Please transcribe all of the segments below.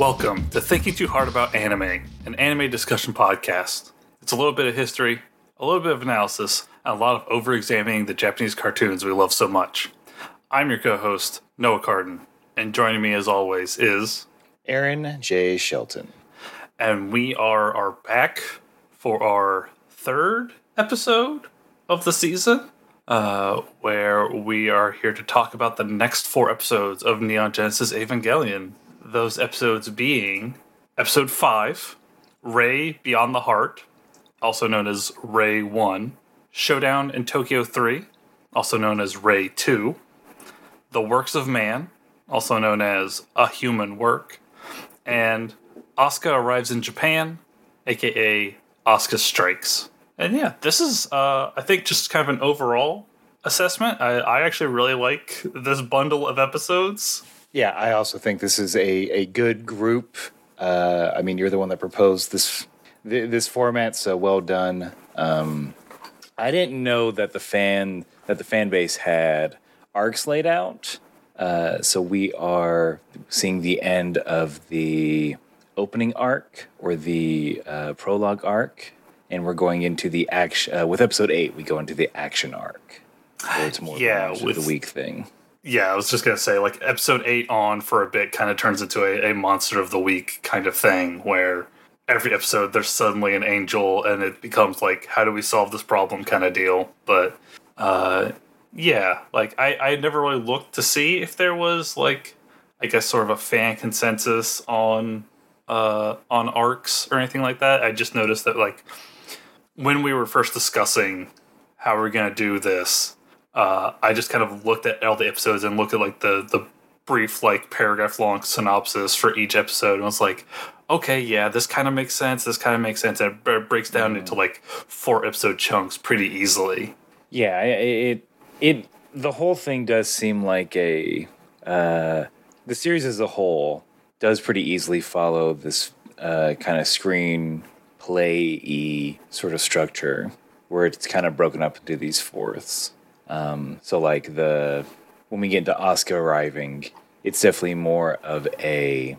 Welcome to Thinking Too Hard About Anime, an anime discussion podcast. It's a little bit of history, a little bit of analysis, and a lot of over examining the Japanese cartoons we love so much. I'm your co host, Noah Carden, and joining me as always is. Aaron J. Shelton. And we are, are back for our third episode of the season, uh, where we are here to talk about the next four episodes of Neon Genesis Evangelion. Those episodes being episode five, Rei Beyond the Heart, also known as Rei 1, Showdown in Tokyo 3, also known as Rei 2, The Works of Man, also known as A Human Work, and Asuka arrives in Japan, aka Asuka Strikes. And yeah, this is, uh, I think, just kind of an overall assessment. I, I actually really like this bundle of episodes. Yeah, I also think this is a, a good group. Uh, I mean, you're the one that proposed this th- this format, so well done. Um, I didn't know that the fan that the fan base had arcs laid out. Uh, so we are seeing the end of the opening arc or the uh, prologue arc, and we're going into the action. Uh, with episode eight, we go into the action arc. Where it's more Yeah, yeah, with- the week thing. Yeah, I was just gonna say, like episode eight on for a bit kind of turns into a, a monster of the week kind of thing, where every episode there's suddenly an angel, and it becomes like, how do we solve this problem kind of deal. But uh, yeah, like I I never really looked to see if there was like, I guess sort of a fan consensus on uh on arcs or anything like that. I just noticed that like when we were first discussing how we're gonna do this, uh, I just kind of looked at all the episodes and looked at like the the brief like paragraph long synopsis for each episode and was like, okay, yeah, this kind of makes sense. This kind of makes sense. And it breaks down into like four episode chunks pretty easily. Yeah, it it the whole thing does seem like a uh, the series as a whole does pretty easily follow this uh, kind of screen play sort of structure where it's kind of broken up into these fourths. Um, so like the when we get into Asuka arriving, it's definitely more of a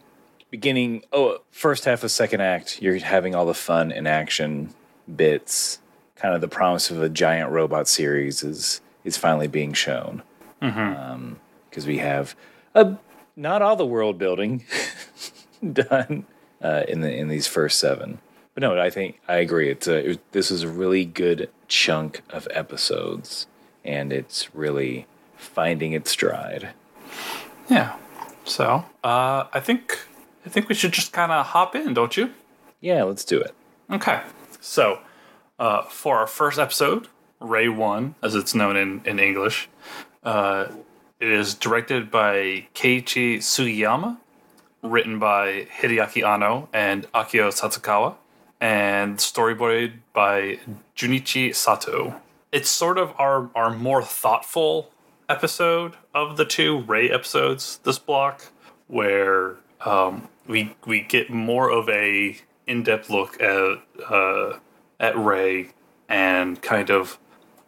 beginning. Oh, first half of second act, you're having all the fun and action bits. Kind of the promise of a giant robot series is is finally being shown because we have a, not all the world building done uh, in the in these first seven. But no, I think I agree. It's a, it, this is a really good chunk of episodes, and it's really finding its stride. Yeah. So uh, I think I think we should just kind of hop in, don't you? Yeah, let's do it. Okay. So, uh, for our first episode, Rei 1, as it's known in, in English, uh, it is directed by Keiichi Sugiyama, written by Hideaki Anno and Akio Satsukawa, and storyboarded by Junichi Sato. It's sort of our, our more thoughtful episode of the two Rei episodes this block, where um, we we get more of a in-depth look at uh, at Rei and kind of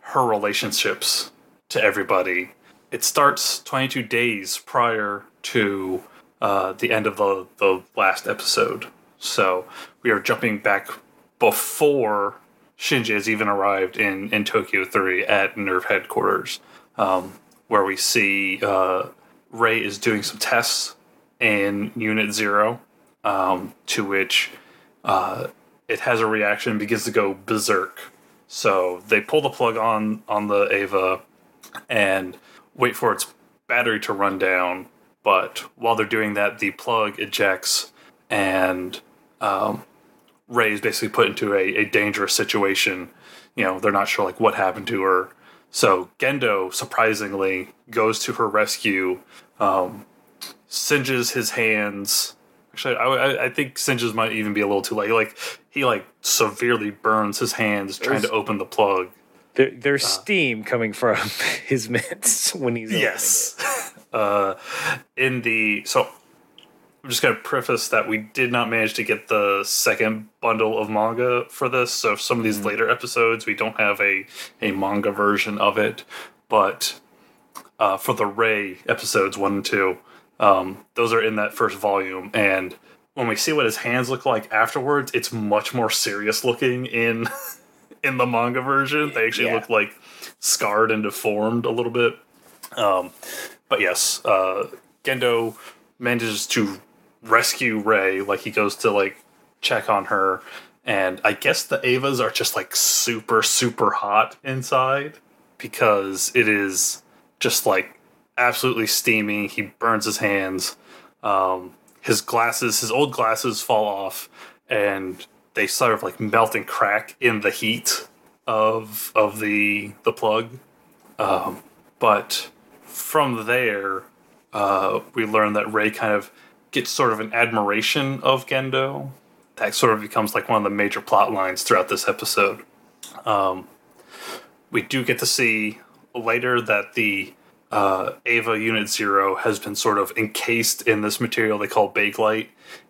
her relationships to everybody. It starts 22 days prior to uh, the end of the, the last episode. So we are jumping back before Shinji has even arrived in, in Tokyo 3 at NERV headquarters, um, where we see uh, Rei is doing some tests in Unit Zero, um, to which uh, it has a reaction, begins to go berserk. So they pull the plug on on the Eva and wait for its battery to run down. But while they're doing that, the plug ejects and um, Rei is basically put into a, a dangerous situation. You know, they're not sure like what happened to her. So Gendo surprisingly goes to her rescue, um, singes his hands. Actually, I, I- think singes might even be a little too late. Like he like severely burns his hands trying to open the plug. There, there's steam coming from his mitts when he's Yes. uh, in the so I'm just gonna preface that we did not manage to get the second bundle of manga for this. So some of these later episodes we don't have a a manga version of it, but uh, for the Rei episodes one and two, um, those are in that first volume, and when we see what his hands look like afterwards, it's much more serious looking in in the manga version. They actually Yeah. look like scarred and deformed a little bit. Um, but yes, uh, Gendo manages to rescue Rei. Like he goes to like check on her, and I guess the Evas are just like super super hot inside because it is just like absolutely steamy. He burns his hands. Um, his glasses, his old glasses, fall off, and they sort of like melt and crack in the heat of of the the plug. Um, but from there, uh, we learn that Rei kind of gets sort of an admiration of Gendo. That sort of becomes like one of the major plot lines throughout this episode. Um, we do get to see later that the uh, Eva Unit Zero has been sort of encased in this material they call Bakelite.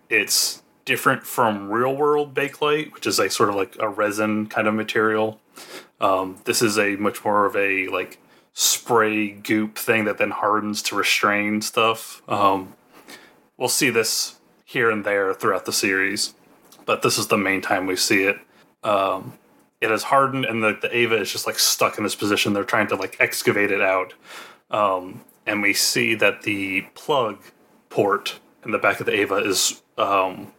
It's different from real world Bakelite, which is a sort of like a resin kind of material. Um, this is a much more of a like spray goop thing that then hardens to restrain stuff. Um, we'll see this here and there throughout the series, but this is the main time we see it. Um, it has hardened, and the, the Eva is just like stuck in this position. They're trying to like excavate it out, um, and we see that the plug port in the back of the Eva is um,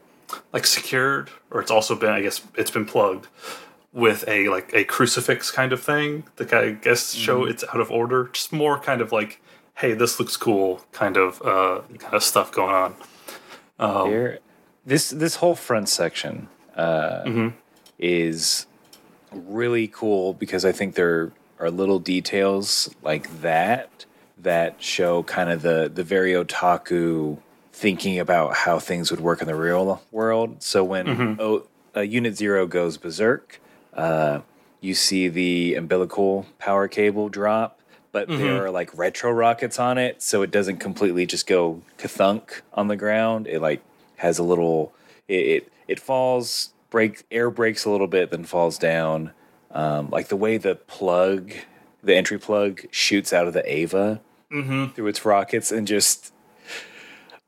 like secured, or it's also been, I guess, it's been plugged with a like a crucifix kind of thing. The I guess show it's out of order. Just more kind of like, hey, this looks cool, kind of uh, kind of stuff going on. Um, Here, this this whole front section uh, Mm-hmm. is really cool because I think there are little details like that that show kind of the the very otaku thinking about how things would work in the real world. So when Mm-hmm. o, uh, Unit Zero goes berserk, uh, you see the umbilical power cable drop. But Mm-hmm. there are like retro rockets on it, so it doesn't completely just go kathunk on the ground. It like has a little it it, it falls break air brakes a little bit then falls down um, like the way the plug the entry plug shoots out of the eva Mm-hmm. through its rockets and just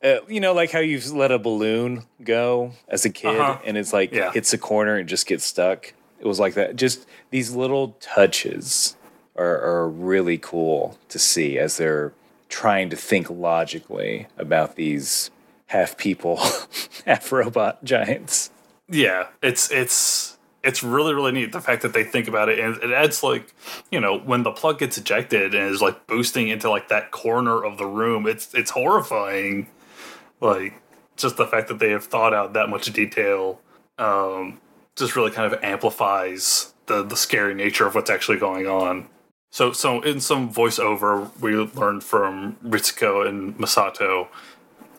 uh, you know like how you let a balloon go as a kid Uh-huh. and it's like Yeah. hits a corner and just gets stuck it was like that just these little touches are, are really cool to see as they're trying to think logically about these half people half robot giants. Yeah, it's it's it's really really neat the fact that they think about it and it adds like you know when the plug gets ejected and is like boosting into like that corner of the room it's it's horrifying. Like just the fact that they have thought out that much detail um just really kind of amplifies the the scary nature of what's actually going on so so in some voiceover we learned from Ritsuko and Misato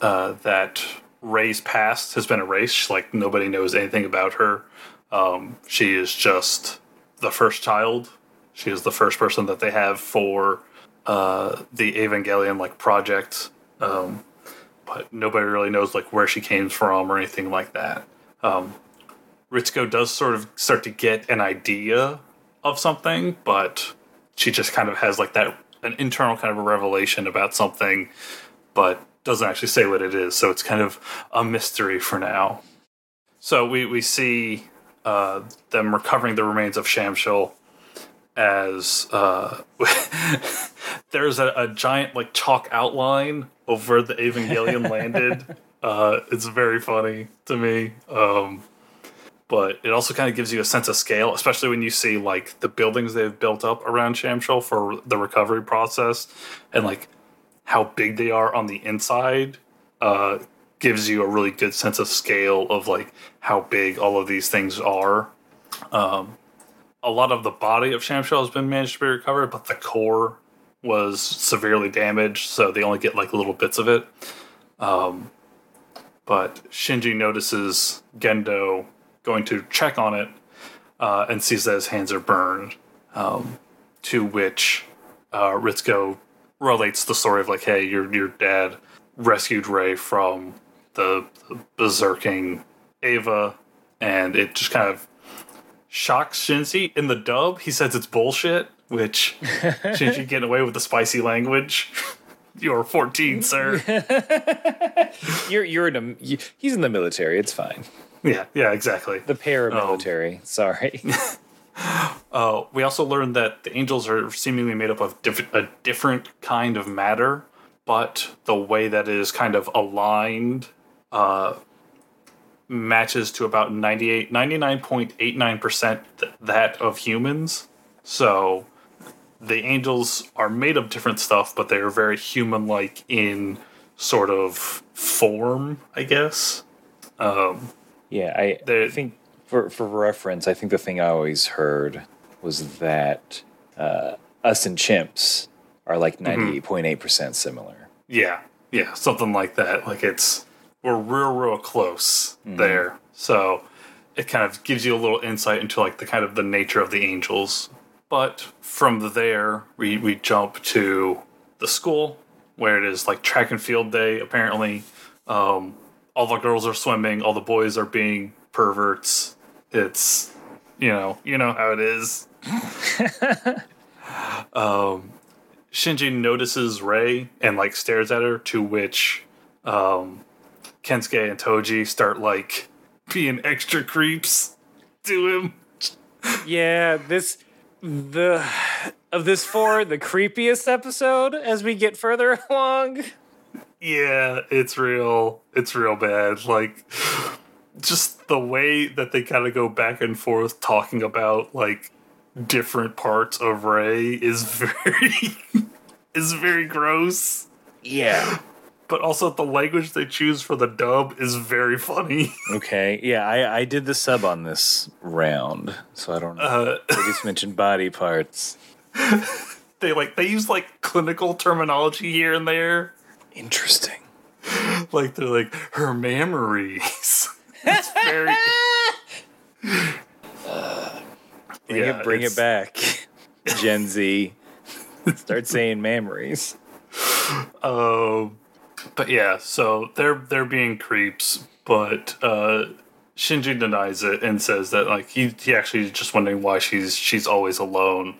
uh, that Rei's past has been erased. Like nobody knows anything about her. Um, she is just the first child. She is the first person that they have for uh, the Evangelion like project. Um, but nobody really knows like where she came from or anything like that. Um, Ritsuko does sort of start to get an idea of something, but she just kind of has like that an internal kind of a revelation about something, but doesn't actually say what it is. So it's kind of a mystery for now. So we we see uh, them recovering the remains of Shamshel as uh, there's a, a giant like chalk outline where the Evangelion landed. Uh, it's very funny to me. Um, but it also kind of gives you a sense of scale, especially when you see like the buildings they've built up around Shamshel for the recovery process and like how big they are on the inside. Uh, gives you a really good sense of scale of like how big all of these things are. Um, a lot of the body of Shamshel has been managed to be recovered, but the core was severely damaged, so they only get like little bits of it. Um, but Shinji notices Gendo going to check on it uh, and sees that his hands are burned. Um, to which uh, Ritsuko relates the story of like, hey, your your dad rescued Rei from the, the berserking Eva, and it just kind of shocks Shinji. In the dub, he says it's bullshit, which Shinji getting away with the spicy language. You're 14, sir. You're you're in a you, he's in the military. It's fine. Yeah, yeah, exactly. The paramilitary. Sorry. Uh, we also learned that the angels are seemingly made up of diff- a different kind of matter, but the way that it is kind of aligned uh, matches to about 98, 99.89% th- that of humans. So the angels are made of different stuff, but they are very human like in sort of form, I guess. Um, Yeah, I, The- think for for reference, I think the thing I always heard was that uh, us and chimps are like ninety eight point eight percent similar. Yeah, yeah, something like that. Like it's we're real, real close there. So it kind of gives you a little insight into like the kind of the nature of the angels. But from there, we we jump to the school where it is like track and field day. Apparently, um, all the girls are swimming, all the boys are being perverts. It's you know you know how it is. um, Shinji notices Rei and like stares at her, to which um, Kensuke and Toji start like being extra creeps to him. Yeah, this the of this four the creepiest episode as we get further along. Yeah, it's real. It's real bad. Like just the way that they kind of go back and forth talking about like different parts of Rei is very is very gross. Yeah. But also the language they choose for the dub is very funny. Okay. Yeah, I I did the sub on this round, so I don't know. Uh, they just mentioned body parts. they like they use like clinical terminology here and there. Interesting. Like they're like her memories. it's very Bring Yeah, it bring it's- it back. Gen Z. Start saying memories. Um, but yeah, so they're they're being creeps, but uh, Shinji denies it and says that like he he actually is just wondering why she's she's always alone.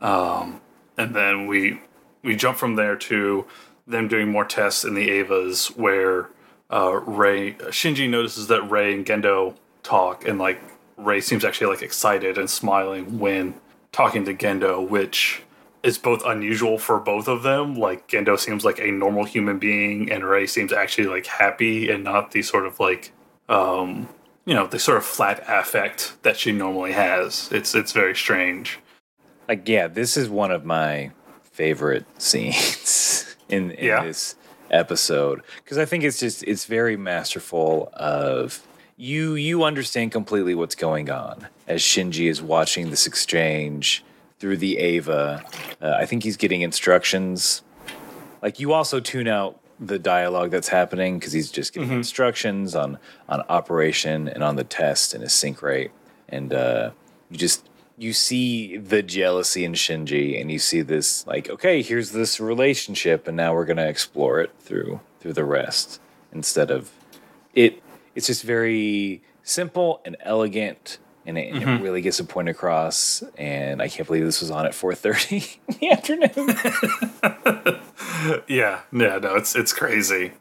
Um, and then we we jump from there to them doing more tests in the Evas where uh, Rei Shinji notices that Rei and Gendo talk and like Rei seems actually like excited and smiling when talking to Gendo, which is both unusual for both of them. Like Gendo seems like a normal human being, and Rei seems actually like happy and not the sort of like um you know the sort of flat affect that she normally has. It's it's very strange. Like, yeah, this is one of my favorite scenes in, in Yeah. this episode because I think it's just it's very masterful. Of you, you understand completely what's going on as Shinji is watching this exchange through the Eva. Uh, I think he's getting instructions. Like, you also tune out the dialogue that's happening because he's just getting instructions on on operation and on the test and his sync rate, and uh, you just you see the jealousy in Shinji, and you see this like, okay, here's this relationship, and now we're gonna explore it through through the rest instead of it. It's just very simple and elegant, and it, it really gets a point across. And I can't believe this was on at four thirty in the afternoon. Yeah, yeah, no, it's it's crazy.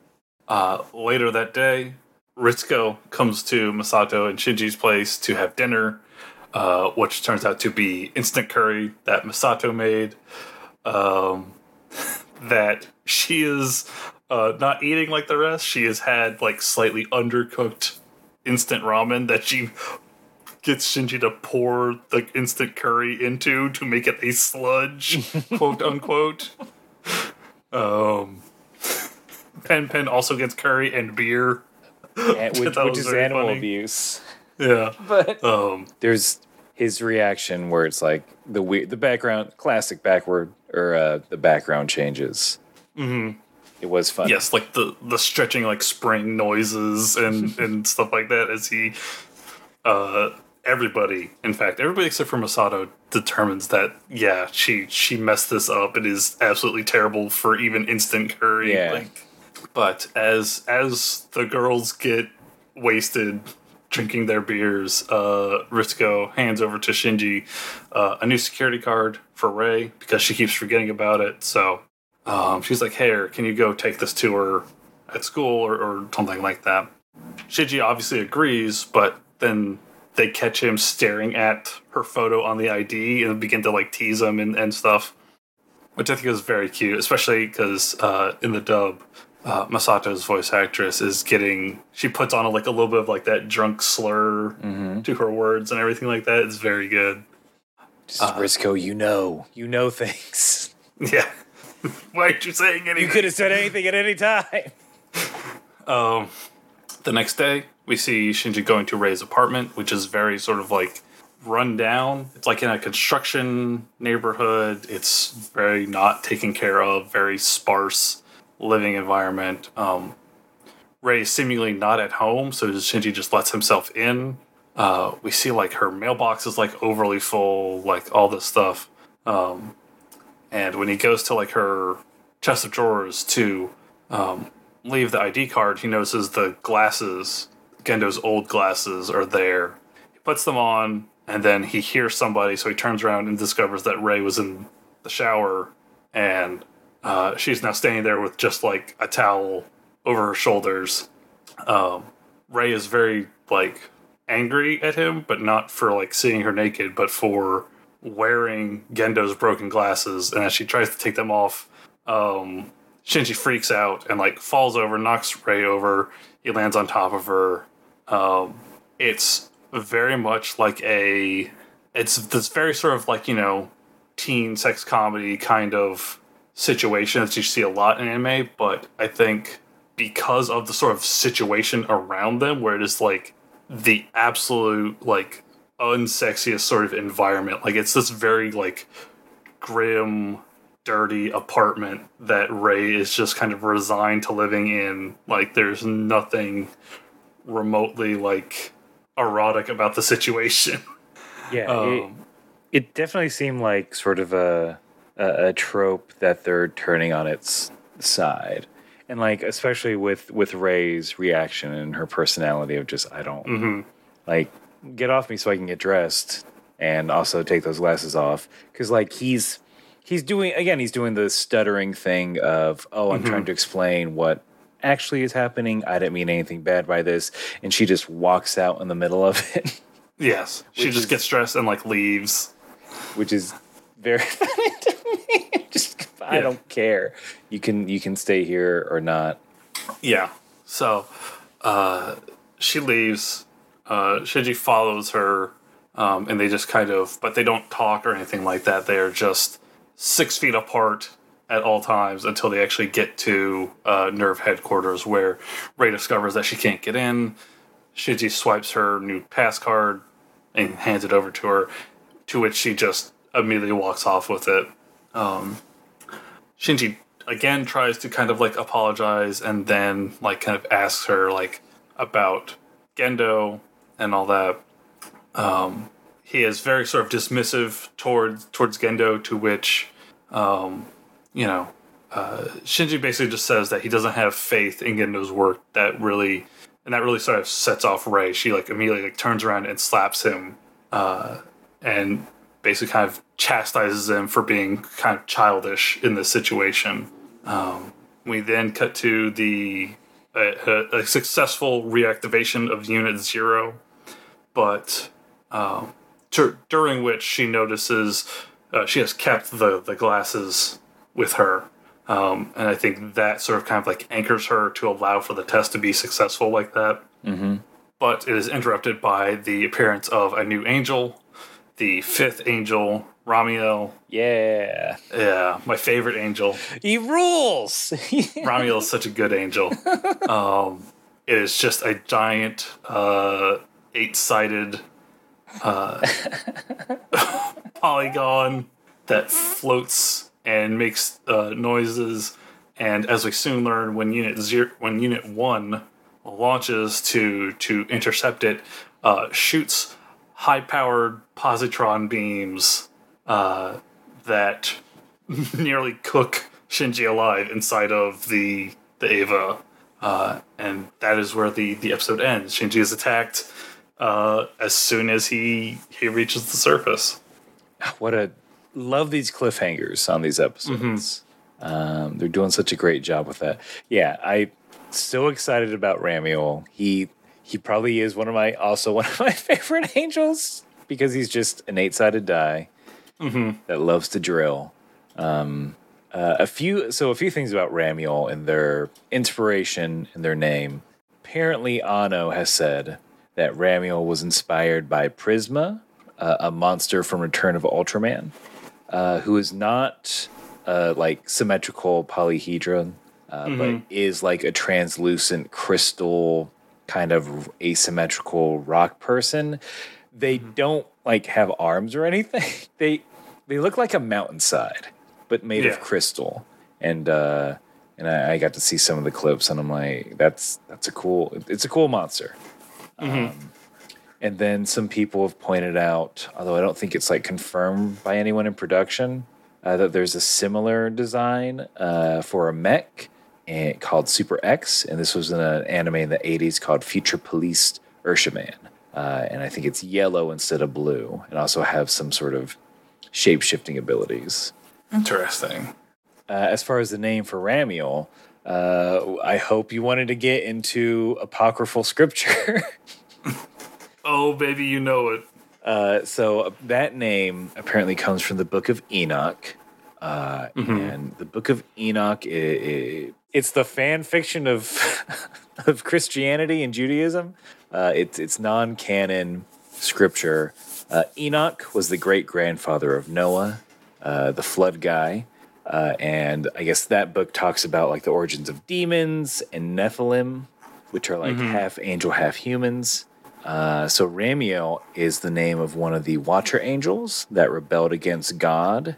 Uh, later that day, Ritsuko comes to Misato and Shinji's place to have dinner, uh, which turns out to be instant curry that Misato made. Um, that she is uh, not eating like the rest. She has had like slightly undercooked instant ramen that she gets Shinji to pour the instant curry into to make it a sludge, quote unquote. Um, Pen Pen also gets curry and beer. and- which, which is animal funny. abuse. Yeah. But Um, there's his reaction where it's like the weird, the background, classic backward or uh, the background changes. Mm-hmm. It was fun. yes, like the the stretching like spring noises and and stuff like that as he uh everybody in fact everybody except for Misato determines that yeah she she messed this up it is absolutely terrible for even instant curry Yeah. like but as as the girls get wasted drinking their beers uh Ritsuko hands over to Shinji uh, a new security card for Rei because she keeps forgetting about it so Um, she's like, "Hey, can you go take this to her at school or, or something like that?" Shinji obviously agrees, but then they catch him staring at her photo on the ID and begin to like tease him and, and stuff, which I think is very cute, especially because uh, in the dub, uh, Misato's voice actress is getting she puts on a, like a little bit of like that drunk slur to her words and everything like that. It's very good. Just Ritsuko, you know, you know things. Yeah. Why aren't you saying anything? You could have said anything at any time. Um, the next day, we see Shinji going to Rei's apartment, which is very sort of like run down. It's like in a construction neighborhood. It's very not taken care of, very sparse living environment. Um, is seemingly not at home, so Shinji just lets himself in. Uh, we see like her mailbox is like overly full, like all this stuff. Um, and when he goes to like her chest of drawers to um, leave the ID card, he notices the glasses, Gendo's old glasses, are there. He puts them on, and then he hears somebody, so he turns around and discovers that Rei was in the shower, and uh, she's now standing there with just like a towel over her shoulders. Um, Rei is very like angry at him, but not for like seeing her naked, but for wearing Gendo's broken glasses. And as she tries to take them off, um, Shinji freaks out and like falls over, knocks Rei over. He lands on top of her. Um, it's very much like a, it's this very sort of like you know, teen sex comedy kind of situation that you see a lot in anime. But I think because of the sort of situation around them, where it is like the absolute like unsexiest sort of environment. Like it's this very like grim, dirty apartment that Rei is just kind of resigned to living in. Like there's nothing remotely like erotic about the situation. Yeah, Um, it, it definitely seemed like sort of a, a a trope that they're turning on its side, and like especially with with Rei's reaction and her personality of just I don't mm-hmm. like get off me so I can get dressed and also take those glasses off. Because like he's he's doing again he's doing the stuttering thing of oh I'm trying mm-hmm. to explain what actually is happening. I didn't mean anything bad by this. And she just walks out in the middle of it. yes, she just is- gets dressed and like leaves. which is very funny to me. Just I Yeah. don't care. You can you can stay here or not. Yeah. So uh, she leaves. Uh, Shinji follows her, um, and they just kind of, but they don't talk or anything like that. They are just six feet apart at all times until they actually get to uh, NERV headquarters, where Rei discovers that she can't get in. Shinji swipes her new pass card and hands it over to her, to which she just immediately walks off with it. Shinji again tries to kind of like apologize and then like kind of asks her like about Gendo and all that. Um, he is very sort of dismissive towards towards Gendo, to which, um, you know, uh, Shinji basically just says that he doesn't have faith in Gendo's work. That really, and that really sort of sets off Rei. She like immediately like turns around and slaps him, uh, and basically kind of chastises him for being kind of childish in this situation. Um, we then cut to the a, successful reactivation of Unit Zero, but um, dur- during which she notices uh, she has kept the the glasses with her. Um, and I think that sort of kind of like anchors her to allow for the test to be successful like that. Mm-hmm. But it is interrupted by the appearance of a new angel, the fifth angel, Ramiel. Yeah, Yeah, my favorite angel. he rules. Ramiel is such a good angel. Um, it is just a giant, uh, eight-sided uh, polygon that floats and makes uh, noises. And as we soon learn, when Unit Zero, when Unit One launches to to intercept it, uh, shoots high-powered positron beams uh, that nearly cook Shinji alive inside of the the Eva, uh, and that is where the the episode ends. Shinji is attacked uh, as soon as he he reaches the surface. what a love these cliffhangers on these episodes. Um, they're doing such a great job with that. Yeah, I so excited about Ramiel. He he probably is one of my also one of my favorite angels because he's just an eight sided die that loves to drill. Um, uh, a few so a few things about Ramiel and their inspiration and their name. Apparently, Anno has said that Ramiel was inspired by Prisma, uh, a monster from Return of Ultraman, uh, who is not uh, like symmetrical polyhedron, uh, but is like a translucent crystal kind of asymmetrical rock person. They don't like have arms or anything. they they look like a mountainside, but made Yeah. of crystal. And uh, and I, I got to see some of the clips, and I'm like, that's that's a cool. It's a cool monster. Um, and then some people have pointed out, although I don't think it's like confirmed by anyone in production, uh, that there's a similar design uh, for a mech and, called Super X, and this was in an anime in the '80s called Future Police Urashiman, uh, and I think it's yellow instead of blue, and also have some sort of shape shifting abilities. Interesting. Uh, as far as the name for Ramiel, uh, I hope you wanted to get into apocryphal scripture. Oh, baby, you know it. Uh, so that name apparently comes from the Book of Enoch, uh, and the Book of Enoch i i it's the fan fiction of of Christianity and Judaism. Uh, it's it's non canon scripture. Uh, Enoch was the great grandfather of Noah, uh, the flood guy. Uh, and I guess that book talks about like the origins of demons and Nephilim, which are like half angel, half humans. Uh, so Ramiel is the name of one of the Watcher angels that rebelled against God,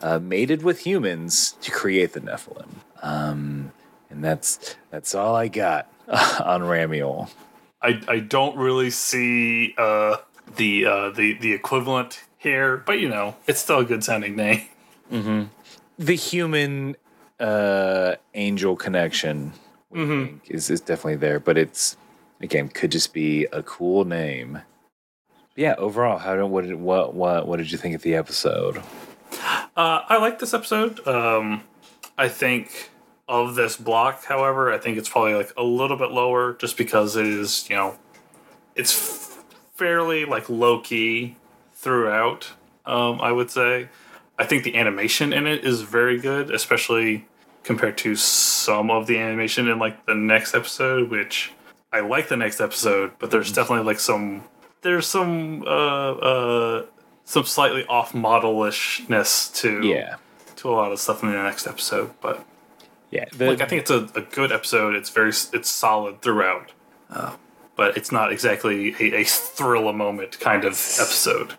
uh, mated with humans to create the Nephilim. Um, and that's that's all I got on Ramiel. I, I don't really see uh, the uh, the the equivalent here, but you know, it's still a good sounding name. The human uh, angel connection think is, is definitely there, but it's again could just be a cool name. Yeah, overall, how what did what what what did you think of the episode? Uh, I like this episode. Um, I think of this block, however, I think it's probably like a little bit lower, just because it is you know, it's f- fairly like low key throughout. Um, I would say. I think the animation in it is very good, especially compared to some of the animation in like the next episode, which I like the next episode, but there's definitely like some there's some uh uh some slightly off model-ishness to Yeah, to a lot of stuff in the next episode, but yeah. The, like I think it's a, a good episode. It's very it's solid throughout, uh, but it's not exactly a, a thrill a moment kind of episode.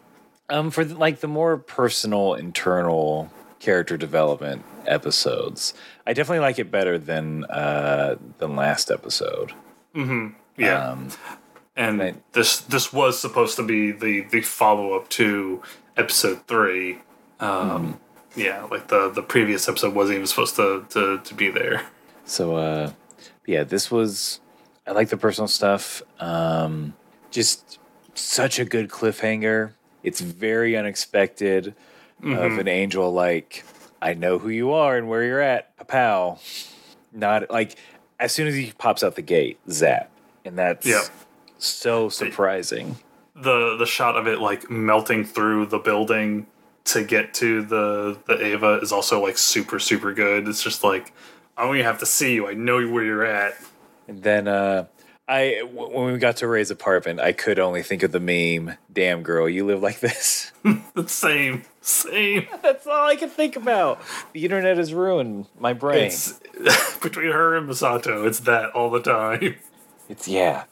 Um, for the, like the more personal, internal character development episodes, I definitely like it better than uh than last episode. Mm-hmm. Yeah, Um, and right. this this was supposed to be the the follow up to episode three. Um, Yeah, like the the previous episode wasn't even supposed to to, to be there. so uh, yeah, this was I like the personal stuff. Um, just such a good cliffhanger. It's very unexpected of an angel like I know who you are and where you're at, pow. Not like as soon as he pops out the gate, zap, and that's Yeah. so surprising. the the shot of it like melting through the building to get to the the Eva is also like super super good. It's just like I don't even have to see you. I know where you're at. And then uh, I, w- when we got to Rei's apartment, I could only think of the meme. Damn girl, you live like this. The same same. That's all I can think about. The internet has ruined my brain. It's between her and Misato. It's that all the time. It's yeah.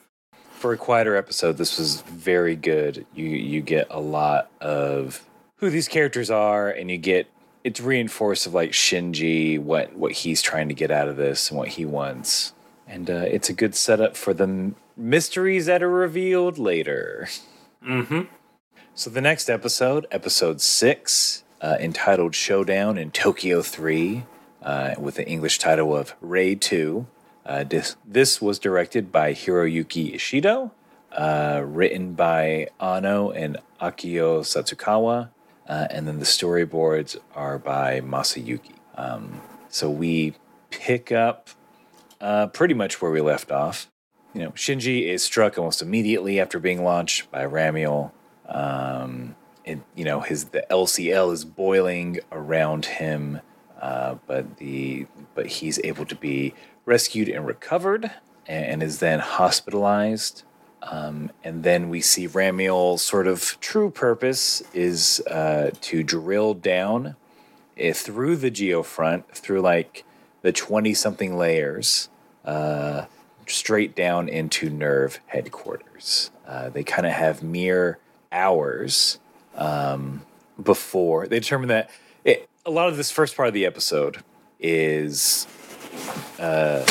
For a quieter episode, this was very good. You you get a lot of who these characters are, and you get it's reinforced of like Shinji, what what he's trying to get out of this and what he wants, and uh, it's a good setup for the mysteries that are revealed later. Mm-hmm. So the next episode, episode six, uh, entitled "Showdown in Tokyo 3, uh, with the English title of Rei Two. Uh, this this was directed by Hiroyuki Ishido, uh, written by Anno and Akio Satsukawa, uh, and then the storyboards are by Masayuki. Um, so we pick up uh, pretty much where we left off. You know, Shinji is struck almost immediately after being launched by Ramiel. Um, it, you know, his the LCL is boiling around him, uh, but the but he's able to be rescued and recovered, and is then hospitalized. Um, and then we see Ramiel's sort of true purpose is uh, to drill down eh, through the geofront, through like the 20 something layers, uh, straight down into NERV headquarters. Uh, they kind of have mere hours um, before they determine that it, a lot of this first part of the episode is uh,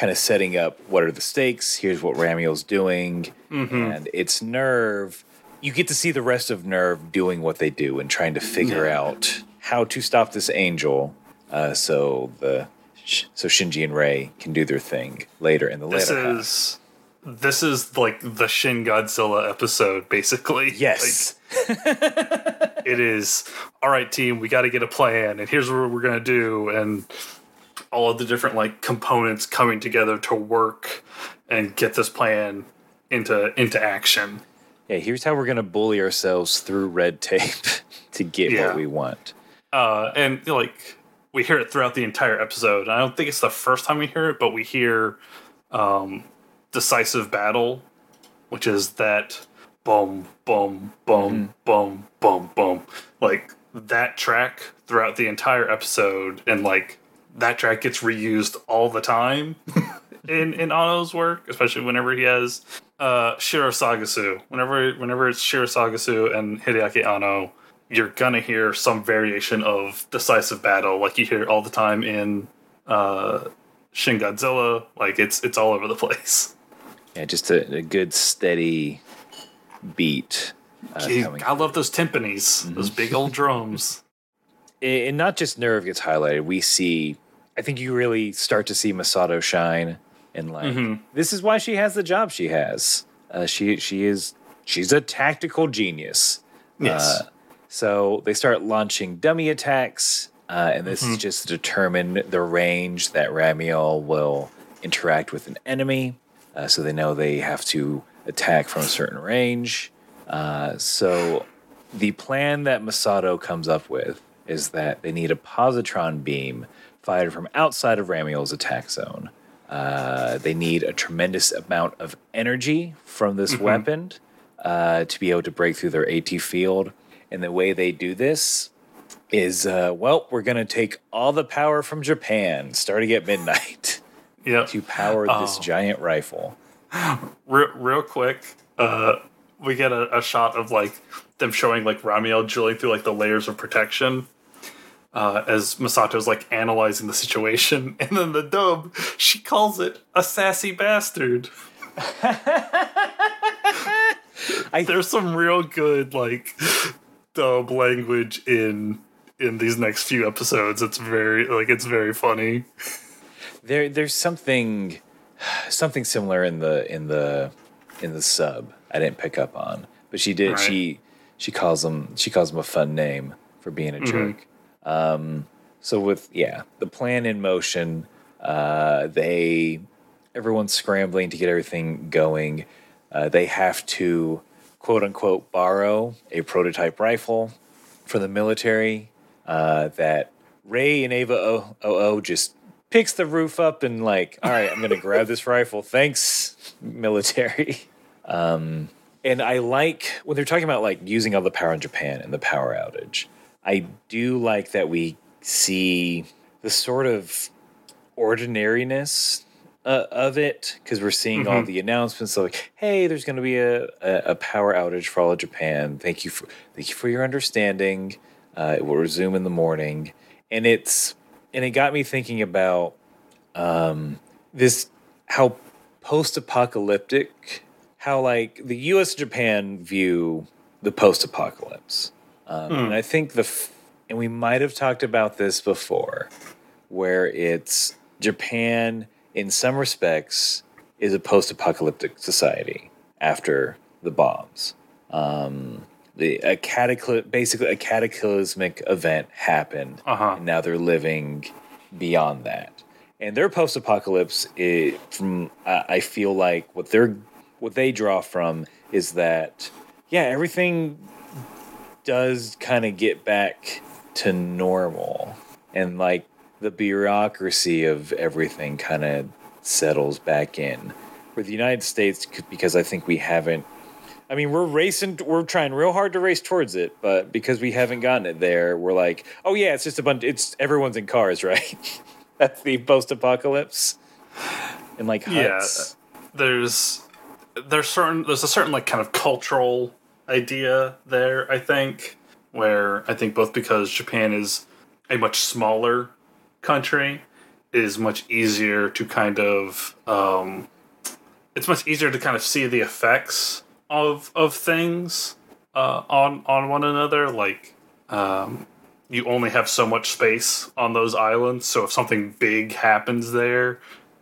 kind of setting up what are the stakes. Here's what Ramiel's doing, and it's NERV. You get to see the rest of NERV doing what they do and trying to figure out how to stop this angel, uh, so the so Shinji and Rei can do their thing later in the This later half. is this is like the Shin Godzilla episode, basically. Yes, Like, it is. All right, team, we got to get a plan, and here's what we're gonna do, and all of the different like components coming together to work and get this plan into into action. yeah. Here's how we're gonna bully ourselves through red tape to get Yeah. what we want. uh, and like we hear it throughout the entire episode. I don't think it's the first time we hear it, but we hear um, decisive battle, which is that boom, boom, boom, boom, boom, boom, like that track throughout the entire episode, and like that track gets reused all the time in in Anno's work, especially whenever he has uh Shiro Sagisu. Whenever whenever it's Shiro Sagisu and Hideaki Anno, you're gonna hear some variation of decisive battle, like you hear all the time in uh Shin Godzilla. Like it's it's all over the place. Yeah, just a, a good steady beat. Uh, I love those timpanis, those big old drums. And not just NERV gets highlighted. We see, I think you really start to see Misato shine, and like Mm-hmm. this is why she has the job she has. Uh, she she is she's a tactical genius. Yes. Uh, so they start launching dummy attacks, uh, and this is just to determine the range that Ramiel will interact with an enemy. Uh, so they know they have to attack from a certain range. Uh, so the plan that Misato comes up with is that they need a positron beam fired from outside of Ramiel's attack zone. Uh, they need a tremendous amount of energy from this weapon uh, to be able to break through their AT field. And the way they do this is, uh, well, we're going to take all the power from Japan starting at midnight yeah. to power this giant rifle. Real, real quick, uh, we get a, a shot of like them showing like Ramiel drilling through like the layers of protection. Uh, as Misato's like analyzing the situation, and then the dub, she calls it a sassy bastard. I- There's some real good like dub language in in these next few episodes. It's very like it's very funny. There, there's something, something similar in the in the in the sub. I didn't pick up on, but she did. Right. She she calls him she calls him a fun name for being a jerk. Um, so with yeah, the plan in motion, uh, they everyone's scrambling to get everything going. Uh, they have to quote unquote borrow a prototype rifle for the military uh, that Rei and Eva OO just picks the roof up and like, all right, I'm gonna grab this rifle. Thanks, military. Um, and I like when they're talking about like using all the power in Japan and the power outage. I do like that we see the sort of ordinariness uh, of it because we're seeing all the announcements like, "Hey, there's going to be a, a, a power outage for all of Japan. Thank you for thank you for your understanding. Uh, it will resume in the morning." And it's and it got me thinking about um, this how post-apocalyptic, how like the U.S. and Japan view the post-apocalypse, um, and I think the f- and we might have talked about this before, where it's Japan in some respects is a post-apocalyptic society after the bombs. Um, the a catacly- basically a cataclysmic event happened, Uh-huh. and now they're living beyond that. And their post-apocalypse, is, from I I feel like what they're what they draw from is that yeah, everything does kind of get back to normal, and like the bureaucracy of everything kind of settles back in. For the United States, because I think we haven't I mean, we're racing. We're trying real hard to race towards it, but because we haven't gotten it there, we're like, oh yeah, it's just a bunch. It's everyone's in cars, right? That's the post-apocalypse, and like huts. there's there's certain there's a certain like kind of cultural idea there i think where i think both because japan is a much smaller country it is much easier to kind of um it's much easier to kind of see the effects of of things uh on on one another like um you only have so much space on those islands so if something big happens there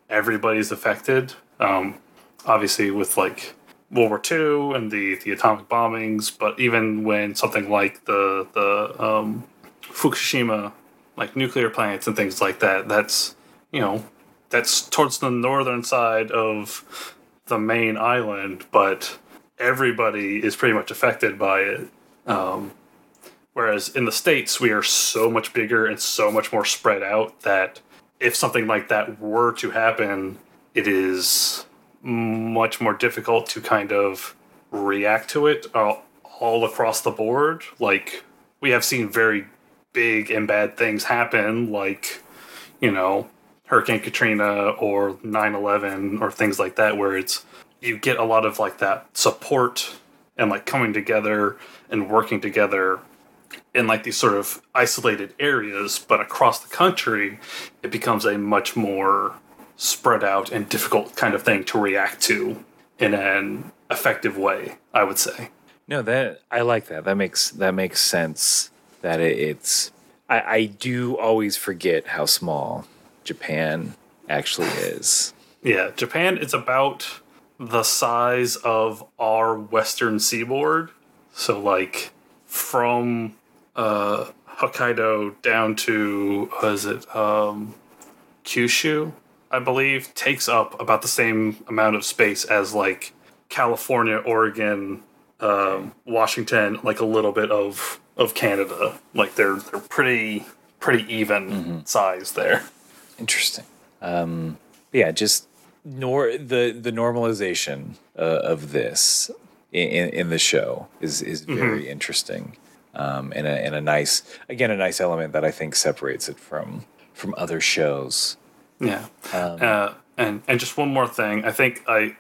everybody's affected. Um, obviously, with like World War II and the the atomic bombings, but even when something like the the um, Fukushima, like nuclear plants and things like that, that's you know that's towards the northern side of the main island, but everybody is pretty much affected by it. Um, whereas in the states, we are so much bigger and so much more spread out that if something like that were to happen, it is much more difficult to kind of react to it all, all across the board. Like, we have seen very big and bad things happen, like, you know, Hurricane Katrina or 9 11 or things like that, where it's you get a lot of like that support and like coming together and working together in like these sort of isolated areas, but across the country, it becomes a much more spread out and difficult kind of thing to react to in an effective way, I would say. No, that I like that. That makes that makes sense. That it, it's I, I do always forget how small Japan actually is. Yeah, Japan is about the size of our western seaboard. So like from uh Hokkaido down to was it um Kyushu, I believe, takes up about the same amount of space as like California, Oregon, um, Washington, like a little bit of of Canada. Like they're they're pretty pretty even size there. Interesting. Um, yeah, just nor the the normalization uh, of this in, in the show is is very interesting, um, and a and a nice again a nice element that I think separates it from from other shows. Yeah. uh, and and just one more thing. I think I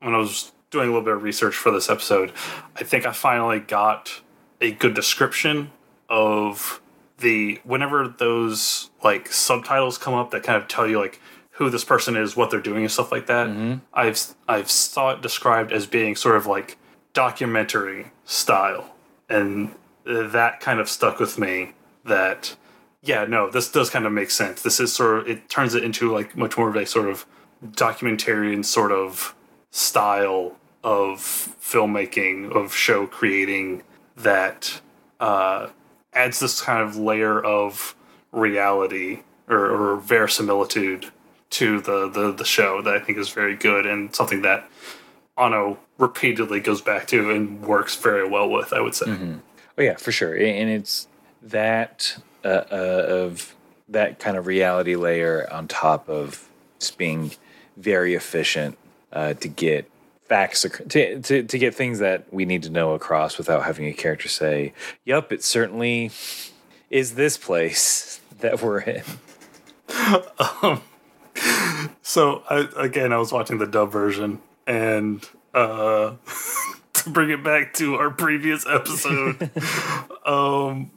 when I was doing a little bit of research for this episode, I think I finally got a good description of the whenever those like subtitles come up that kind of tell you like who this person is, what they're doing, and stuff like that. I've I've saw it described as being sort of like documentary style, and that kind of stuck with me. That yeah, no, this does kind of make sense. This is sort of it turns it into like much more of a sort of documentarian sort of style of filmmaking of show creating that uh, adds this kind of layer of reality or, or verisimilitude to the, the the show that I think is very good and something that Anno repeatedly goes back to and works very well with. I would say. Oh yeah, for sure, and it's that uh, uh, of that kind of reality layer on top of just being very efficient uh, to get facts ac- to, to to get things that we need to know across without having a character say, "Yup, it certainly is this place that we're in." So I, again, I was watching the dub version, and uh, to bring it back to our previous episode, um,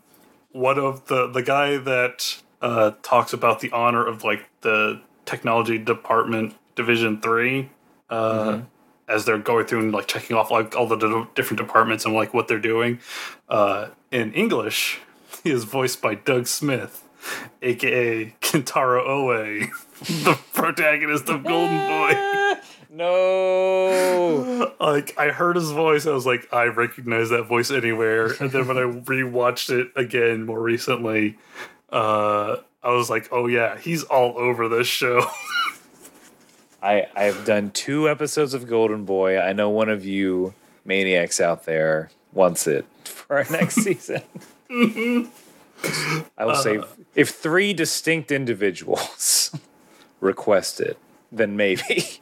one of the the guy that uh, talks about the honor of like the technology department division three. Uh, As they're going through and like checking off like all the di- different departments and like what they're doing, uh, in English, he is voiced by Doug Smith, aka Kentaro Oe, the protagonist of Golden Boy. No. Like I heard his voice, I was like, I recognize that voice anywhere. And then when I rewatched it again more recently, uh, I was like, oh yeah, he's all over this show. I I have done two episodes of Golden Boy. I know one of you maniacs out there wants it for our next season. I will say if three distinct individuals request it, then maybe.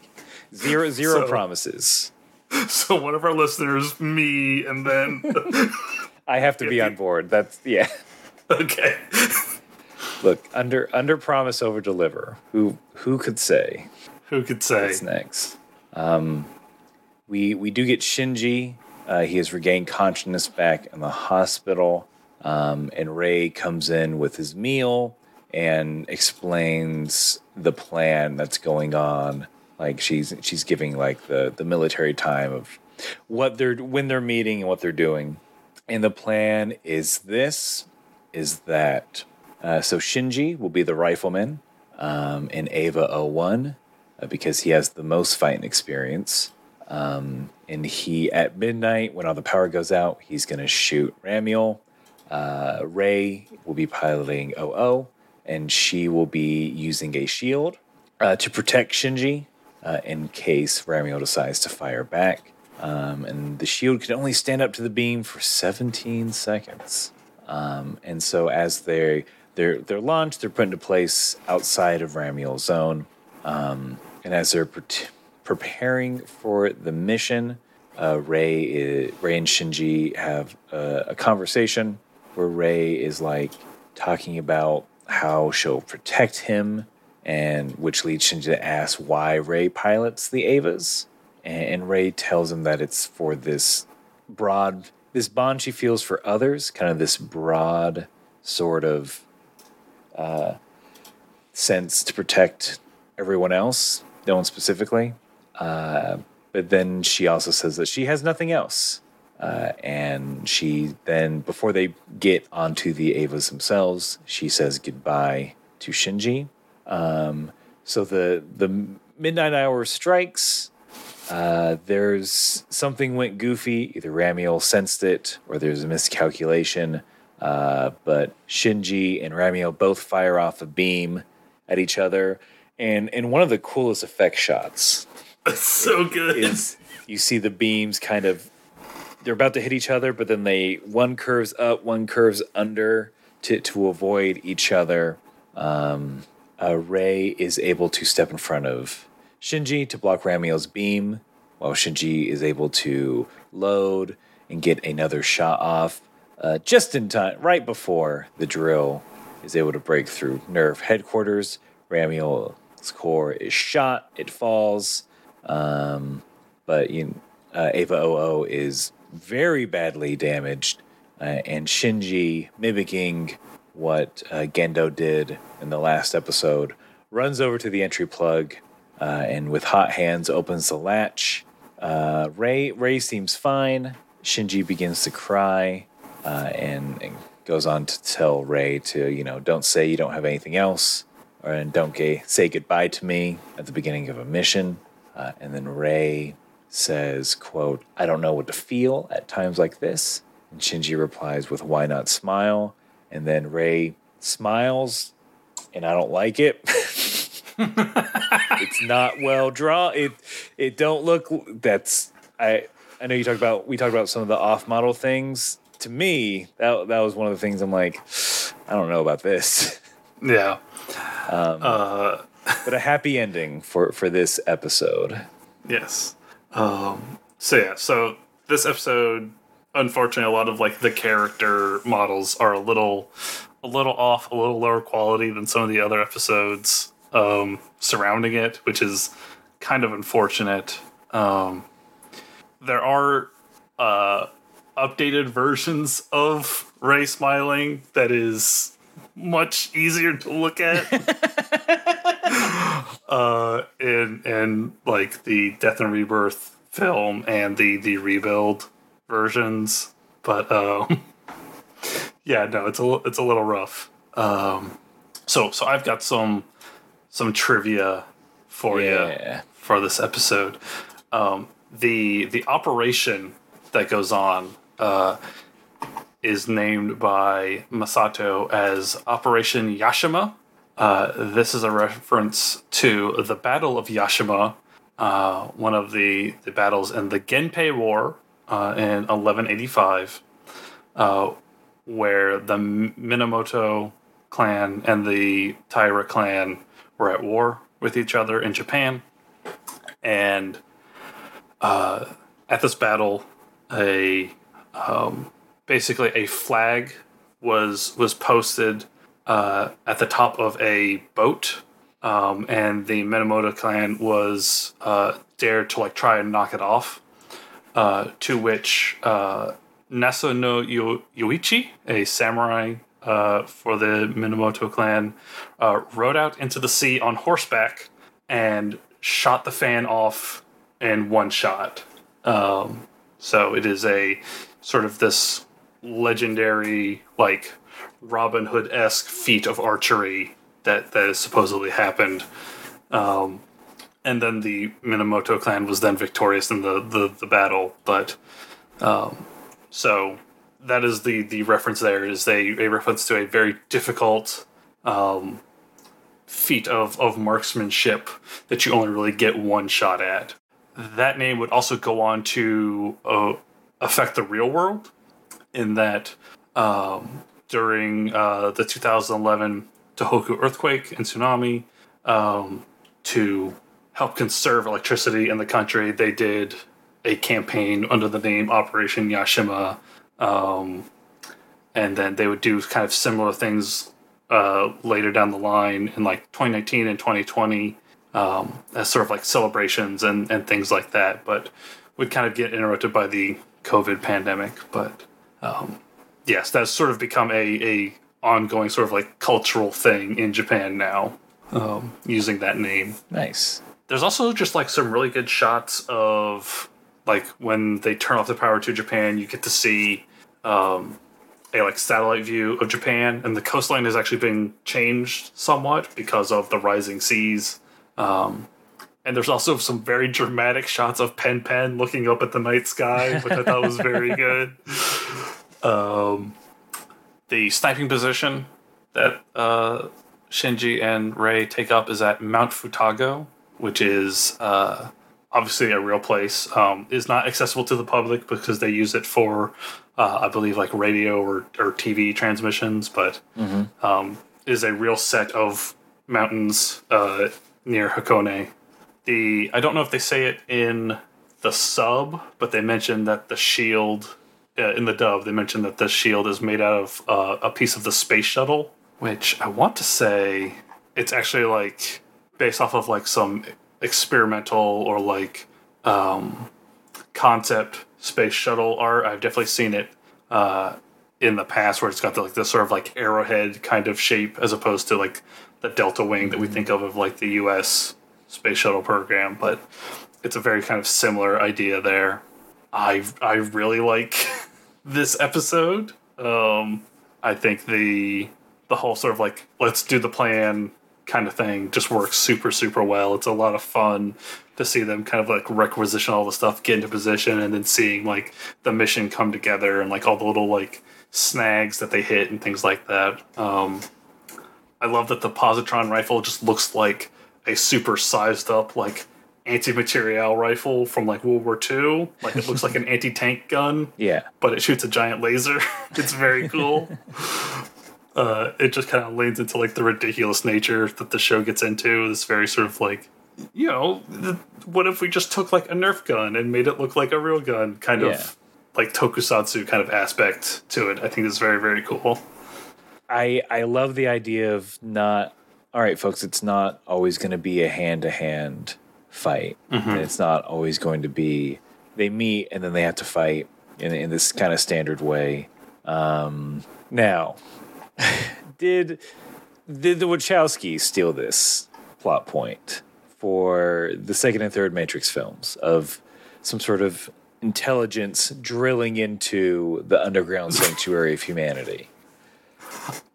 Zero zero So- promises. so one of our listeners, me, and then I have to be on board. That's yeah. okay. Look, under under promise over deliver. Who who could say? Who could say? What's next? Um, we we do get Shinji. Uh, he has regained consciousness back in the hospital, um, and Rei comes in with his meal and explains the plan that's going on. Like she's she's giving like the the military time of what they're when they're meeting and what they're doing. And the plan is this: is that uh, so Shinji will be the rifleman um, in Eva 01 uh, because he has the most fighting experience. Um, and he, at midnight, when all the power goes out, he's going to shoot Ramiel. Uh, Rei will be piloting OO, and she will be using a shield uh, to protect Shinji uh, in case Ramiel decides to fire back. Um, and the shield can only stand up to the beam for 17 seconds. Um, and so as they they're they're launched, they're put into place outside of Ramiel's zone. Um, and as they're pre- preparing for the mission, uh, Rei is, Rei and Shinji have a, a conversation where Rei is like talking about how she'll protect him, and which leads Shinji to ask why Rei pilots the Evas. And, Rei tells him that it's for this broad, this bond she feels for others, kind of this broad sort of uh, sense to protect everyone else, no one specifically. Uh, but then she also says that she has nothing else. Uh, and she then, before they get onto the Evas themselves, she says goodbye to Shinji. Um, so the the midnight hour strikes. Uh, there's something went goofy. Either Ramiel sensed it, or there's a miscalculation. Uh, but Shinji and Ramiel both fire off a beam at each other, and and one of the coolest effect shots It's so good. is you see the beams kind of they're about to hit each other, but then they one curves up, one curves under to to avoid each other. Um, uh, Rei is able to step in front of Shinji to block Ramiel's beam, while Shinji is able to load and get another shot off. Uh, just in time, right before the drill is able to break through NERV headquarters. Ramiel's core is shot, it falls, um, but you, uh, Eva 00 is very badly damaged, uh, and Shinji, mimicking what uh, Gendo did in the last episode, runs over to the entry plug uh, and with hot hands opens the latch. Uh, Rei Rei seems fine. Shinji begins to cry uh, and, and goes on to tell Rei to you know don't say you don't have anything else or and don't say goodbye to me at the beginning of a mission. Uh, and then Rei says, "quote I don't know what to feel at times like this." And Shinji replies with, "Why not smile?" And then Rei smiles, and I don't like it. it's not well drawn. It it don't look. That's I. I know you talked about we talked about some of the off model things. To me, that that was one of the things I'm like, I don't know about this. yeah. but a happy ending for for this episode. Yes. Um, so yeah, so this episode, unfortunately, a lot of like the character models are a little, a little off, a little lower quality than some of the other episodes um, surrounding it, which is kind of unfortunate. Um, there are uh, updated versions of Rei smiling that is much easier to look at. uh, in in like the Death and Rebirth film and the the rebuild versions, but um, yeah, no, it's a it's a little rough. Um, so so I've got some some trivia for you for this episode. Um, the the operation that goes on uh, is named by Misato as Operation Yashima, uh, this is a reference to the Battle of Yashima, uh, one of the, the battles in the Genpei War uh, in 1185, uh, where the Minamoto clan and the Taira clan were at war with each other in Japan. And uh, at this battle, a um, basically a flag was was posted uh, at the top of a boat, um, and the Minamoto clan was uh, dared to like try and knock it off. Uh, to which uh, Nasu no Yo- Yoichi, a samurai uh, for the Minamoto clan, uh, rode out into the sea on horseback and shot the fan off in one shot. Um, so it is a sort of this legendary, like Robin Hood esque feat of archery that that has supposedly happened. Um, and then the Minamoto clan was then victorious in the the, the battle. But um, so that is the the reference there is a, a reference to a very difficult um, feat of of marksmanship that you only really get one shot at. That name would also go on to uh, affect the real world, in that um, during uh, the 2011 Tohoku earthquake and tsunami, um, to help conserve electricity in the country, they did a campaign under the name Operation Yashima. Um, and then they would do kind of similar things uh, later down the line in like 2019 and 2020 um, as sort of like celebrations and, and things like that. But would kind of get interrupted by the COVID pandemic. But um, yes, that's sort of become a, a ongoing sort of like cultural thing in Japan now, um, using that name. Nice. There's also just like some really good shots of like when they turn off the power to Japan, you get to see um, a like satellite view of Japan, and the coastline has actually been changed somewhat because of the rising seas. Um, and there's also some very dramatic shots of Pen Pen looking up at the night sky, which I thought was very good. Um, the sniping position that uh, Shinji and Rei take up is at Mount Futago, which is uh, obviously a real place. Um, is not accessible to the public because they use it for, uh, I believe, like radio or, or TV transmissions, but um, is a real set of mountains uh, near Hakone. The I don't know if they say it in the sub, but they mentioned that the shield uh, in the dub they mentioned that the shield is made out of uh, a piece of the space shuttle, which I want to say it's actually like based off of like some experimental or like um, concept space shuttle art. I've definitely seen it uh, in the past where it's got the, like this sort of like arrowhead kind of shape as opposed to like the delta wing that we think of of like the U.S. space shuttle program, but it's a very kind of similar idea there. I I really like this episode. Um, I think the the whole sort of like let's do the plan kind of thing just works super super well. It's a lot of fun to see them kind of like requisition all the stuff, get into position, and then seeing like the mission come together and like all the little like snags that they hit and things like that. Um, I love that the positron rifle just looks like a super sized up like anti-material rifle from like World War II. Like it looks like an anti-tank gun, Yeah. but it shoots a giant laser. it's very cool. uh, it just kind of leans into like the ridiculous nature that the show gets into. This very sort of like, you know, th- what if we just took like a Nerf gun and made it look like a real gun? Kind Yeah. of like tokusatsu kind of aspect to it. I think it's very very cool. I I love the idea of not all right, folks. It's not always going to be a hand to hand fight. And it's not always going to be they meet and then they have to fight in in this kind of standard way. Um, now, did did the Wachowskis steal this plot point for the second and third Matrix films of some sort of intelligence drilling into the underground sanctuary of humanity?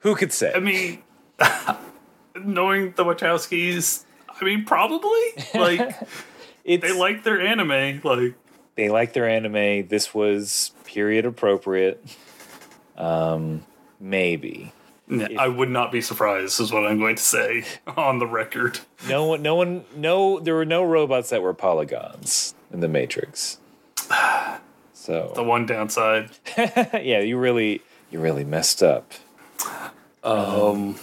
Who could say? I mean, knowing the Wachowskis, I mean, probably like it's, they like their anime. Like, they like their anime. This was period appropriate. Um, maybe. Yeah, I would not be surprised, is what I'm going to say on the record. No one, no one, no. There were no robots that were polygons in the Matrix. So the one downside. yeah, you really, you really messed up. Um,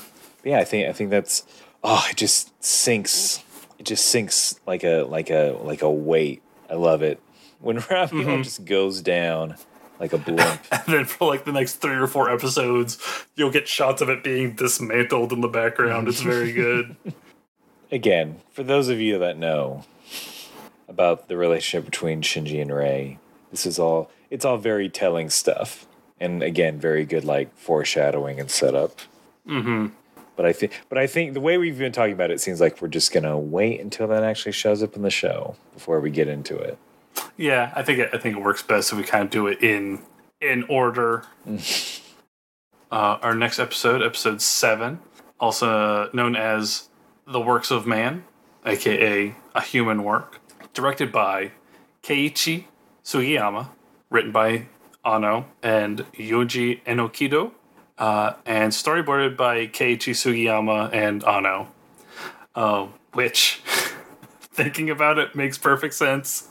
yeah, I think I think that's. Oh, it just sinks. It just sinks like a like a like a weight. I love it when Raphael just goes down like a blimp. and then for like the next three or four episodes, you'll get shots of it being dismantled in the background. It's very good. Again, for those of you that know about the relationship between Shinji and Rei, this is all it's all very telling stuff. And again, very good like foreshadowing and setup. Mm-hmm. But I think but I think the way we've been talking about it seems like we're just gonna wait until that actually shows up in the show before we get into it. Yeah, I think it, I think it works best if we kind of do it in in order. uh, our next episode, episode seven, also known as "The Works of Man," aka a human work, directed by Keiichi Sugiyama, written by Anno and Yoji Enokido, uh, and storyboarded by Keiichi Sugiyama and Anno, uh, which, thinking about it, makes perfect sense.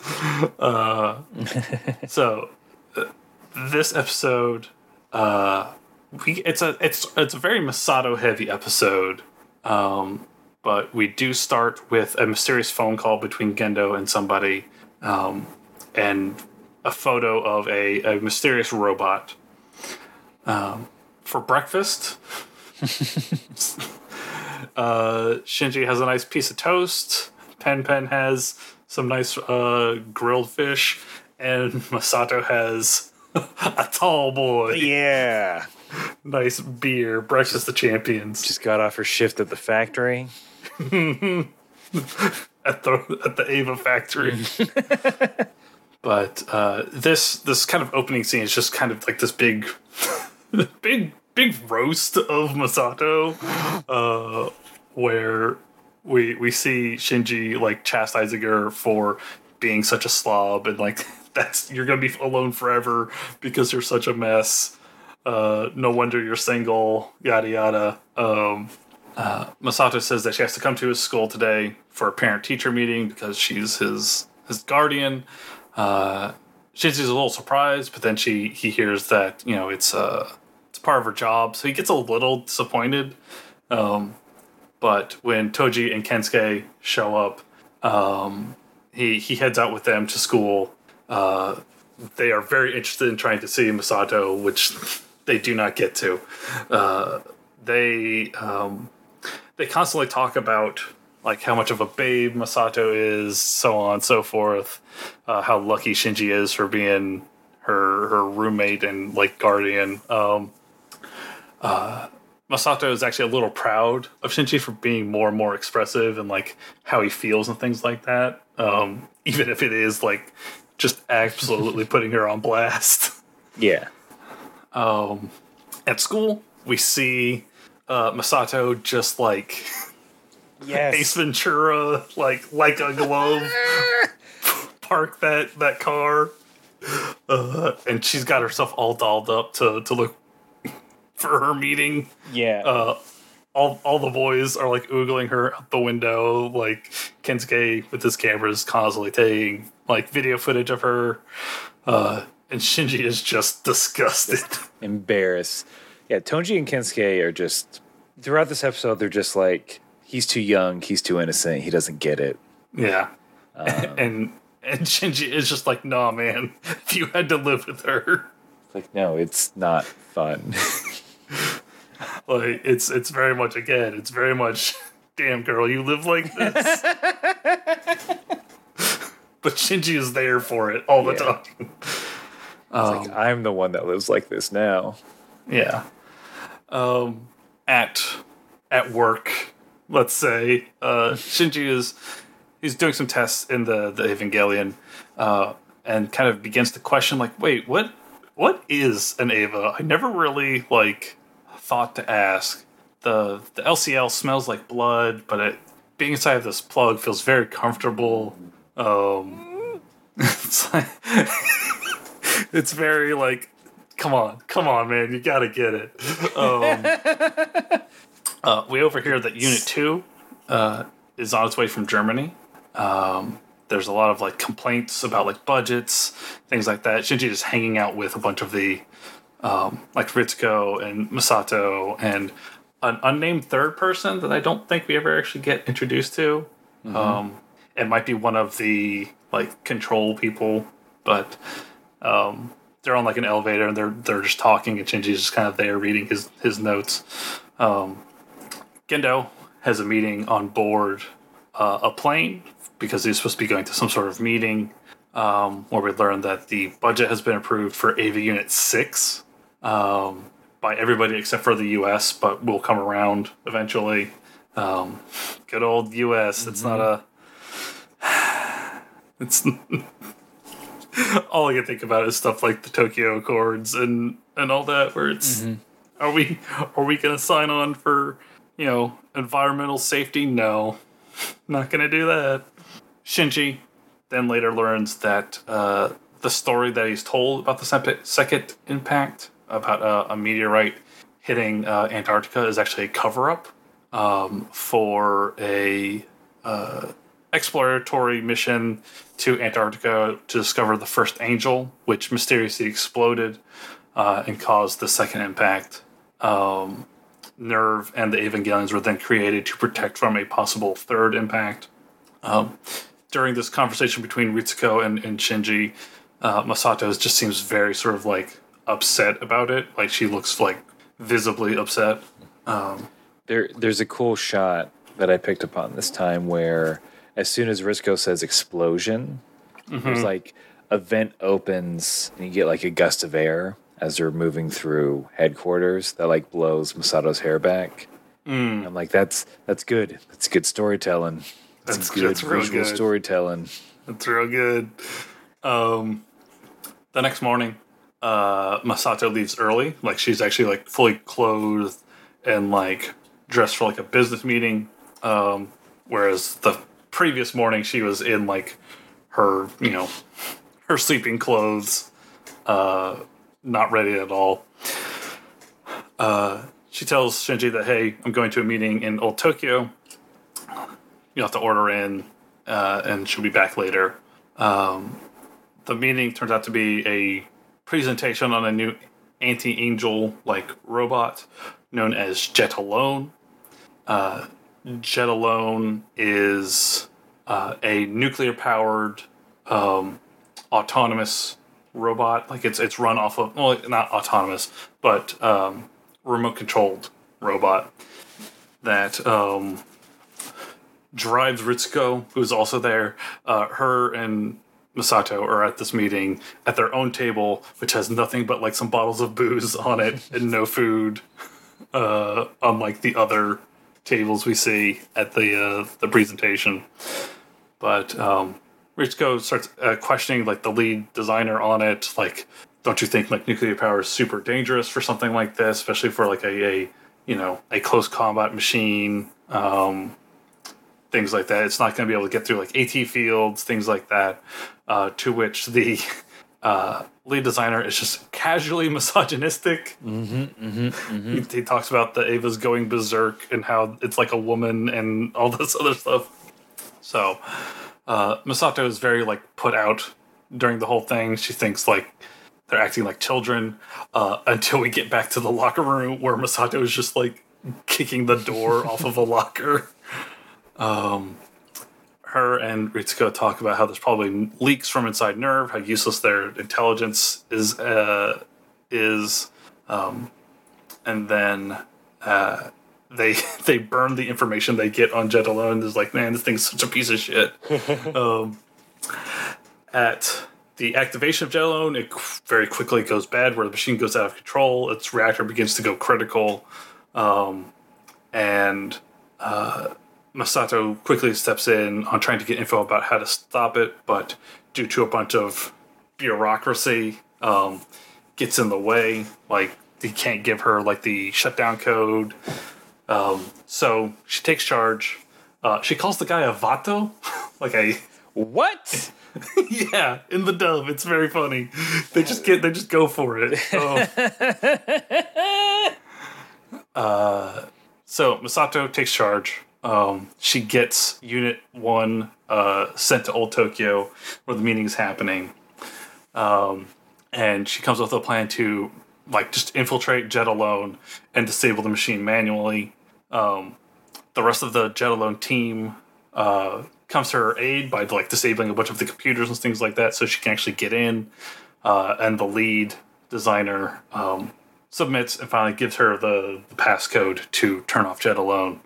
Uh, so, uh, this episode, uh, we it's a it's it's a very Misato heavy episode. Um, but we do start with a mysterious phone call between Gendo and somebody, um, and a photo of a, a mysterious robot. Um, for breakfast, uh, Shinji has a nice piece of toast. Pen Pen has some nice uh, grilled fish, and Misato has a tall boy. Yeah. Nice beer. Breakfast of champions. Just got off her shift at the factory. at the at the Eva factory. but uh, this this kind of opening scene is just kind of like this big, big big roast of Misato, uh, where we we see Shinji like chastising her for being such a slob and like that's you're gonna be alone forever because you're such a mess. Uh, no wonder you're single. Yada yada. Um, Misato says that she has to come to his school today for a parent teacher meeting because she's his his guardian. Uh, Shinji's a little surprised, but then she he hears that you know it's uh it's part of her job, so he gets a little disappointed. Um, but when Toji and Kensuke show up, um, he he heads out with them to school. Uh, they are very interested in trying to see Misato, which they do not get to. Uh, they um, they constantly talk about like how much of a babe Misato is, so on and so forth. Uh, how lucky Shinji is for being her her roommate and like guardian. Um, uh, Misato is actually a little proud of Shinji for being more and more expressive and like how he feels and things like that. Um, even if it is like just absolutely putting her on blast. Yeah. Um, at school, we see uh, Misato just like Yes. Ace Ventura, like like a glove, park that that car, uh, and she's got herself all dolled up to to look for her meeting. Yeah. Uh, all all the boys are like oogling her out the window. Like Kensuke with his cameras constantly taking like video footage of her, uh, and Shinji is just disgusted. Embarrassed. Yeah, Toji and Kensuke are just throughout this episode. They're just like he's too young, he's too innocent, he doesn't get it. Yeah. and and Shinji is just like, nah, man. If you had to live with her, like no, it's not fun. like it's it's very much again, it's very much, damn girl, you live like this. but Shinji is there for it all the Yeah. time. It's like I'm the one that lives like this now. Yeah. Um, at at work, let's say, uh, Shinji is he's doing some tests in the the Evangelion, uh, and kind of begins to question like, wait, what what is an Eva? I never really like thought to ask. the The LCL smells like blood, but it being inside of this plug feels very comfortable. Um, it's like it's very like come on, come on, man, you gotta get it. Um, uh, we overhear that Unit Two uh, is on its way from Germany. Um, there's a lot of like complaints about like budgets, things like that. Shinji is hanging out with a bunch of the um, like Ritsuko and Misato and an unnamed third person that I don't think we ever actually get introduced to. Um, it might be one of the like control people, but um, they're on like an elevator and they're they're just talking and Shinji's just kind of there reading his his notes. Um, Gendo has a meeting on board uh, a plane because he's supposed to be going to some sort of meeting um, where we learn that the budget has been approved for Eva Unit 6 um, by everybody except for the US, but will come around eventually. Um, good old US. It's not a. It's. all I can think about is stuff like the Tokyo Accords and, and all that, where it's. Are we are we gonna sign on for you know environmental safety? No, not gonna do that. Shinji then later learns that uh, the story that he's told about the second impact about a meteorite hitting uh, Antarctica is actually a cover up um, for a uh, exploratory mission to Antarctica to discover the first angel, which mysteriously exploded uh, and caused the second impact. Um, NERV and the Evangelions were then created to protect from a possible third impact. Um, during this conversation between Ritsuko and, and Shinji, uh, Misato just seems very sort of like upset about it. Like she looks like visibly upset. Um, There, there's a cool shot that I picked up on this time where, as soon as Ritsuko says explosion, there's like a vent opens and you get like a gust of air as they're moving through headquarters that like blows Misato's hair back. I'm like, that's that's good. That's good storytelling. That's, That's- good that's visual good. storytelling. That's real good. Um, the next morning, uh, Misato leaves early. Like she's actually like fully clothed and like dressed for like a business meeting. Um, whereas the previous morning she was in like her, you know, her sleeping clothes, uh, not ready at all. Uh, she tells Shinji that hey, I'm going to a meeting in Old Tokyo. You have to order in, uh, and she'll be back later. Um, the meeting turns out to be a presentation on a new anti-angel like robot known as Jet Alone. Uh, Jet Alone is uh, a nuclear-powered um, autonomous robot. Like it's it's run off of well, not autonomous, but um, remote-controlled robot that um, drives Ritsuko, who's also there. Uh, her and Misato are at this meeting at their own table, which has nothing but like some bottles of booze on it and no food, uh, unlike the other tables we see at the uh, the presentation. But um, Ritsuko starts uh, questioning like the lead designer on it, like. Don't you think like nuclear power is super dangerous for something like this, especially for like a, a you know a close combat machine? Um, things like that. It's not going to be able to get through like AT fields, things like that. Uh, to which the uh, lead designer is just casually misogynistic. Mm-hmm, He, he talks about the Eva's going berserk and how it's like a woman and all this other stuff. So uh, Misato is very like put out during the whole thing. She thinks like they're acting like children uh, until we get back to the locker room where Misato is just like kicking the door off of a locker her and Ritsuko talk about how there's probably leaks from inside NERV, how useless their intelligence is, uh, is, um, and then uh, they they burn the information they get on Jet Alone. There's like, man, this thing's such a piece of shit. um, at the activation of Jet Alone, it very quickly goes bad, where the machine goes out of control. Its reactor begins to go critical, um, and Misato quickly steps in on trying to get info about how to stop it, but due to a bunch of bureaucracy, um, gets in the way. Like he can't give her like the shutdown code. Um, so she takes charge. Uh, she calls the guy a vato, like a What? yeah, in the dub, it's very funny. They just get they just go for it. Oh. uh, so Misato takes charge. Um, she gets Unit One uh, sent to Old Tokyo, where the meeting is happening, um, and she comes up with a plan to like just infiltrate Jet alone and disable the machine manually. Um, the rest of the Jet alone team uh, comes to her aid by like disabling a bunch of the computers and things like that, so she can actually get in. Uh, and the lead designer um, submits and finally gives her the, the passcode to turn off Jet alone.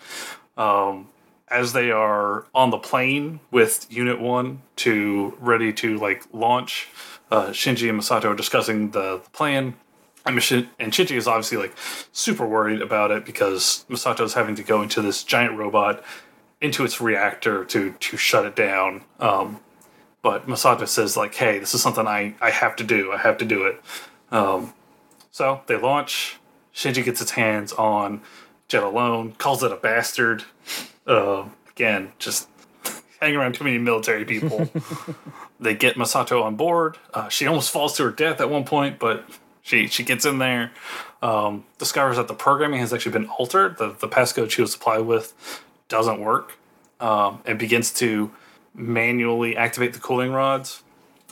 Um, as they are on the plane with Unit One to ready to like launch, uh, Shinji and Misato are discussing the, the plan. And, Shinji is obviously like super worried about it because Misato is having to go into this giant robot into its reactor to to shut it down. Um, but Misato says like, "Hey, this is something I I have to do. I have to do it." Um, so they launch. Shinji gets his hands on Jet alone, calls it a bastard. Uh, again, just hang around too many military people. they get Misato on board. Uh, she almost falls to her death at one point, but she she gets in there. Um, discovers that the programming has actually been altered. The the passcode she was supplied with doesn't work, um, and begins to manually activate the cooling rods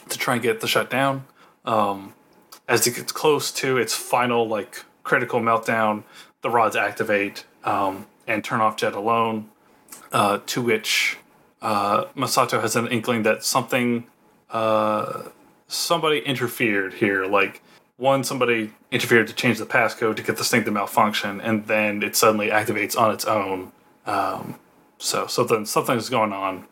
to try and get the shutdown. Um, as it gets close to its final like critical meltdown, the rods activate um, and turn off Jet alone. Uh, to which uh, Misato has an inkling that something, uh, somebody interfered here. Like one, somebody interfered to change the passcode to get this thing to malfunction, and then it suddenly activates on its own. Um, so something something's going on.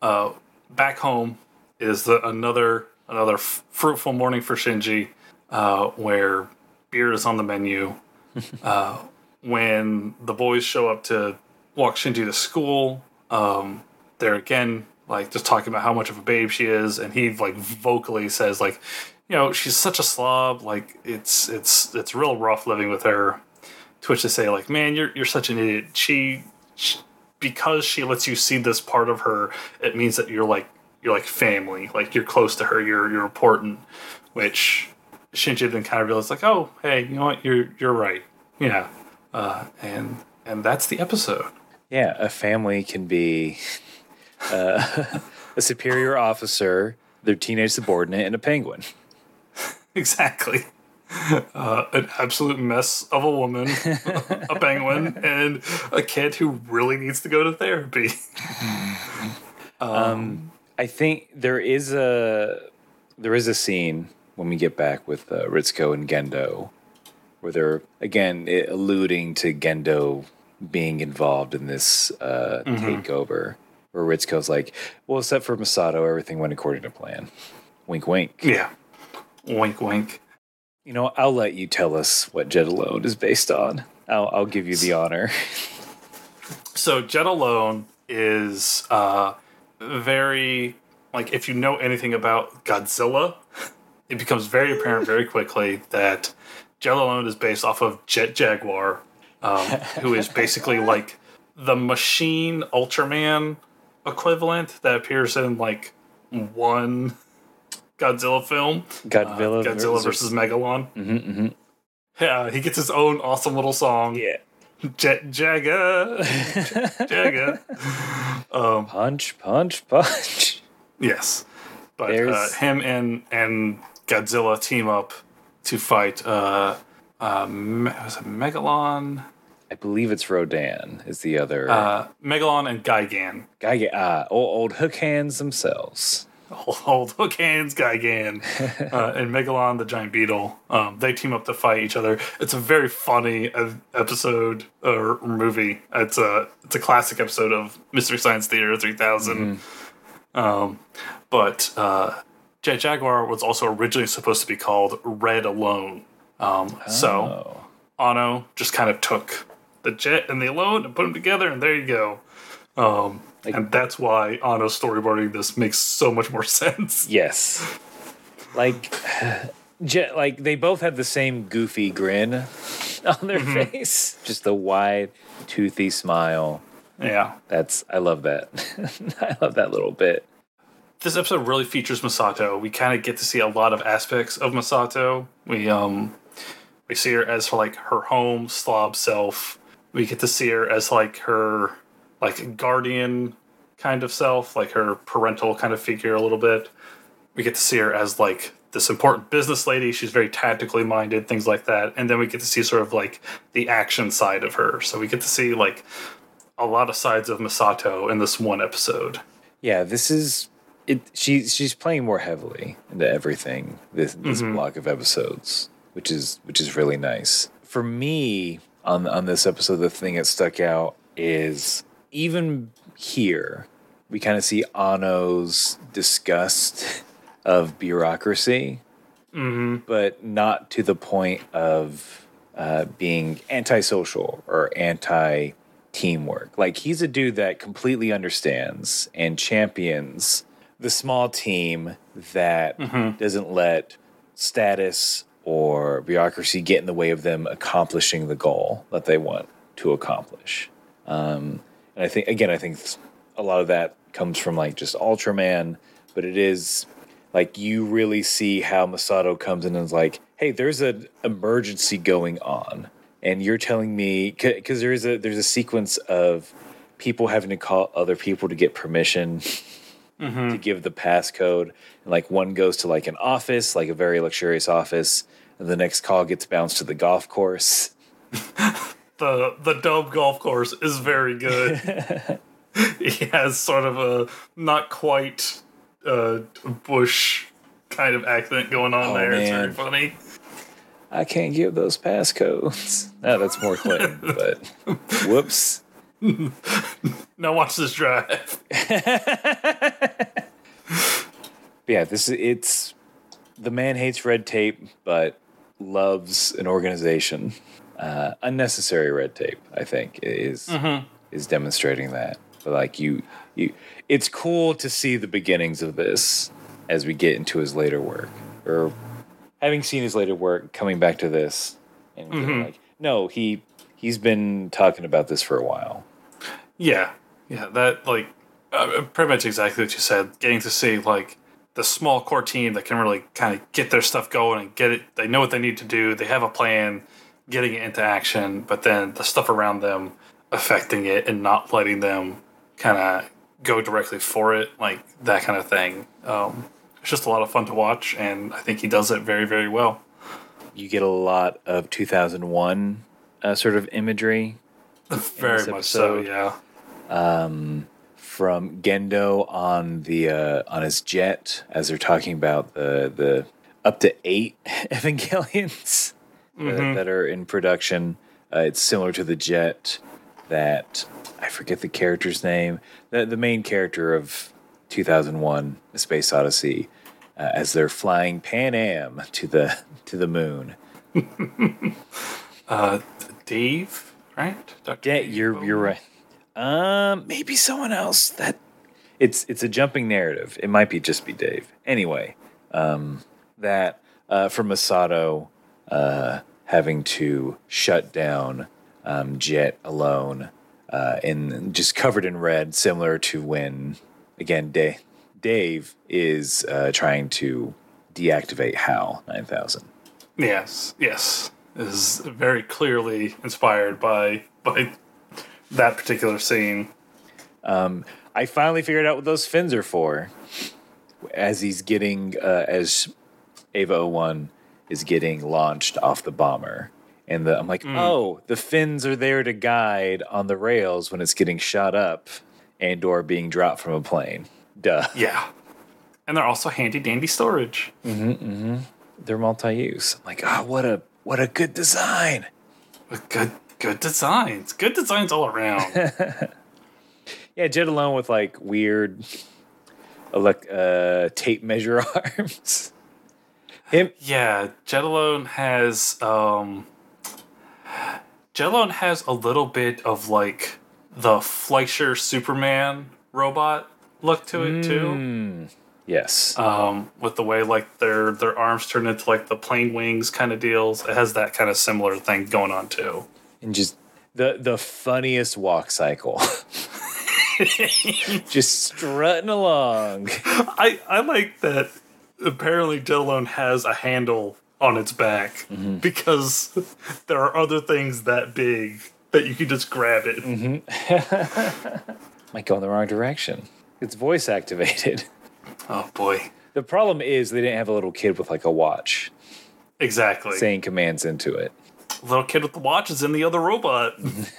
Uh, back home is the, another another f- fruitful morning for Shinji, uh, where beer is on the menu. uh, when the boys show up to walk Shinji to school, um, they're again like just talking about how much of a babe she is, and he like vocally says like, you know, she's such a slob. Like it's it's it's real rough living with her. To which they say like, man, you're you're such an idiot. She, she because she lets you see this part of her, it means that you're like you're like family, like you're close to her, you're you're important. Which Shinji then kind of realized like, oh, hey, you know what, you're you're right, yeah, uh, and and that's the episode. Yeah, a family can be uh, a superior officer, their teenage subordinate, and a penguin. Exactly. Uh, an absolute mess of a woman, a penguin, and a kid who really needs to go to therapy. Um, I think there is a there is a scene when we get back with uh, Ritsuko and Gendo, where they're again i- alluding to Gendo being involved in this uh, takeover. Where Ritsuko's like, "Well, except for Misato, everything went according to plan." Wink, wink. Yeah. Wink, wink. You know, I'll let you tell us what Jet Alone is based on. I'll, I'll give you the honor. So Jet Alone is uh, very like if you know anything about Godzilla, it becomes very apparent very quickly that Jet Alone is based off of Jet Jaguar, um, who is basically like the machine Ultraman equivalent that appears in like one Godzilla film. Godzilla, Uh, Godzilla versus Megalon. Yeah, he gets his own awesome little song. yeah. Jet Jagga. Jagga. Punch, punch, punch. Yes. But uh, him and and Godzilla team up to fight uh uh Me- was it Megalon? I believe it's Rodan is the other Uh Megalon and Gigan. guy. Ah, old, old hook hands themselves. Old hook hands Gigan. uh, and Megalon the giant beetle. Um they team up to fight each other. It's a very funny uh, episode or movie. It's a it's a classic episode of Mystery Science Theater 3000. Um, but uh, Jet Jaguar was also originally supposed to be called Red Alone. Um, So Oh. Anno just kind of took the Jet and the Alone and put them together, and there you go. Um, and that's why Anno storyboarding this makes so much more sense. Yes. Like, Jet, like they both had the same goofy grin on their face, just the wide, toothy smile. Yeah. That's I love that. I love that little bit. This episode really features Misato. We kind of get to see a lot of aspects of Misato. We um we see her as like her home slob self. We get to see her as like her like guardian kind of self, like her parental kind of figure a little bit. We get to see her as like this important business lady. She's very tactically minded, things like that. And then we get to see sort of like the action side of her. So we get to see like a lot of sides of Misato in this one episode. Yeah, this is it. She she's playing more heavily into everything this this block of episodes, which is which is really nice for me. On on this episode, the thing that stuck out is even here we kind of see Anno's disgust of bureaucracy, but not to the point of uh, being antisocial or anti teamwork. Like he's a dude that completely understands and champions the small team that doesn't let status or bureaucracy get in the way of them accomplishing the goal that they want to accomplish. Um, and I think again, I think a lot of that comes from like just Ultraman, but it is like you really see how Misato comes in and is like, "Hey, there's an emergency going on, and you're telling me because there is a there's a sequence of people having to call other people to get permission to give the passcode, and like one goes to like an office, like a very luxurious office, and the next call gets bounced to the golf course." the the dome golf course is very good. he has sort of a not quite uh, bush kind of accent going on Oh, there. It's very funny. I can't give those passcodes. No, that's more Clinton, but whoops. Now watch this drive. Yeah, this is it's the man hates red tape, but loves an organization. Uh, unnecessary red tape, I think, is is demonstrating that. But like you, you, it's cool to see the beginnings of this as we get into his later work, or having seen his later work, coming back to this, and being like, no, he he's been talking about this for a while. Yeah, yeah, that like uh, pretty much exactly what you said. Getting to see like the small core team that can really kind of get their stuff going and get it. They know what they need to do. They have a plan, getting it into action. But then the stuff around them affecting it and not letting them kind of go directly for it, like that kind of thing. Um, it's just a lot of fun to watch, and I think he does it very, very well. You get a lot of 2001 uh, sort of imagery Very much so, episode. Yeah. from Gendo on the uh, on his jet as they're talking about the the up to eight Evangelions that, that are in production. Uh, it's similar to the jet that I forget the character's name. The the main character of 2001: A Space Odyssey, uh, as they're flying Pan Am to the to the moon. Uh, Dave, right? Dr. Yeah, you're you're right. Um, maybe someone else. That it's it's a jumping narrative. It might be just be Dave. Anyway, um, that uh, for Misato uh, having to shut down um, Jet Alone, uh, and just covered in red, similar to when again Dave Dave is uh, trying to deactivate HAL nine thousand. Yes, yes, is very clearly inspired by by that particular scene. I finally figured out what those fins are for. As he's getting, uh, as Eva 01 is getting launched off the bomber. And the, I'm like, oh, the fins are there to guide on the rails when it's getting shot up and or being dropped from a plane. Duh. Yeah, and they're also handy dandy storage. Mm-hmm. They're multi-use. I'm like, oh, what a what a good design. With good good designs, good designs all around. Yeah, Jet Alone with like weird elect, uh, tape measure arms. Him, yeah, Jet Alone has um, Jet Alone has a little bit of like the Fleischer Superman robot look to it too. yes. um, with the way like their their arms turn into like the plane wings kind of deals. It has that kind of similar thing going on too. And just the the funniest walk cycle. just strutting along. I, I like that apparently Jet Alone has a handle on its back mm-hmm. because there are other things that big that you can just grab it. Mm-hmm. Might go in the wrong direction. It's voice activated. Oh boy. The problem is they didn't have a little kid with like a watch Exactly. saying commands into it. Little kid with the watch is in the other robot.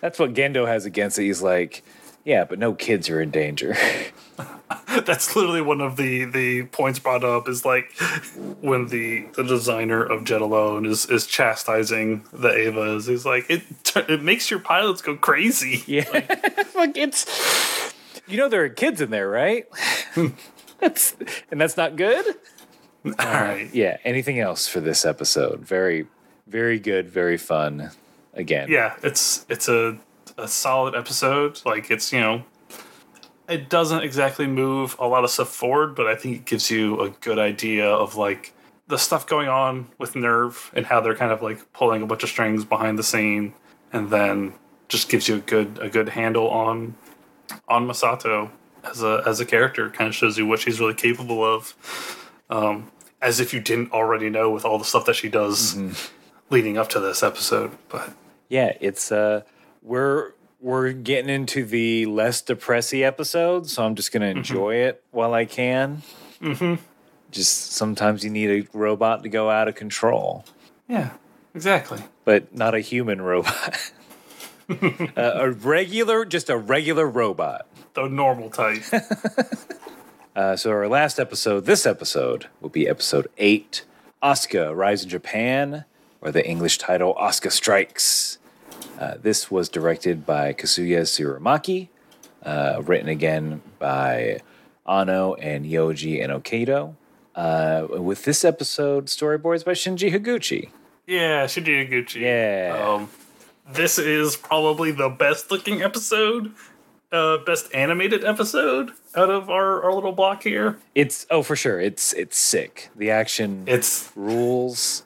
That's what Gendo has against it. He's like, yeah, but no kids are in danger. That's literally one of the the points brought up is like when the the designer of Jet Alone is is chastising the Evas. He's like it it makes your pilots go crazy. yeah, like it's. You know there are kids in there, right? that's and that's not good. All right. Yeah. Anything else for this episode? Very, very good. Very fun. Again. Yeah, it's it's a a solid episode. Like it's you know. It doesn't exactly move a lot of stuff forward, but I think it gives you a good idea of like the stuff going on with NERV and how they're kind of like pulling a bunch of strings behind the scene, and then just gives you a good a good handle on on Misato as a as a character. Kind of shows you what she's really capable of, um, as if you didn't already know with all the stuff that she does leading up to this episode. But Yeah. It's uh, we're we're getting into the less depressy episodes, so I'm just gonna enjoy it while I can. Mm-hmm. Just sometimes you need a robot to go out of control. yeah, exactly. but not a human robot. uh, a regular, just a regular robot. The normal type. Uh, so our last episode, this episode, will be episode eight, Asuka Rise in Japan, or the English title Asuka Strikes. Uh, this was directed by Kazuya Tsurumaki, uh, written again by Anno and Yoji Enokido. Uh, with this episode, storyboards by Shinji Higuchi. yeah, Shinji Higuchi. Yeah. Um, this is probably the best looking episode, uh, best animated episode out of our, our little block here. It's oh for sure. It's it's sick. The action It's rules.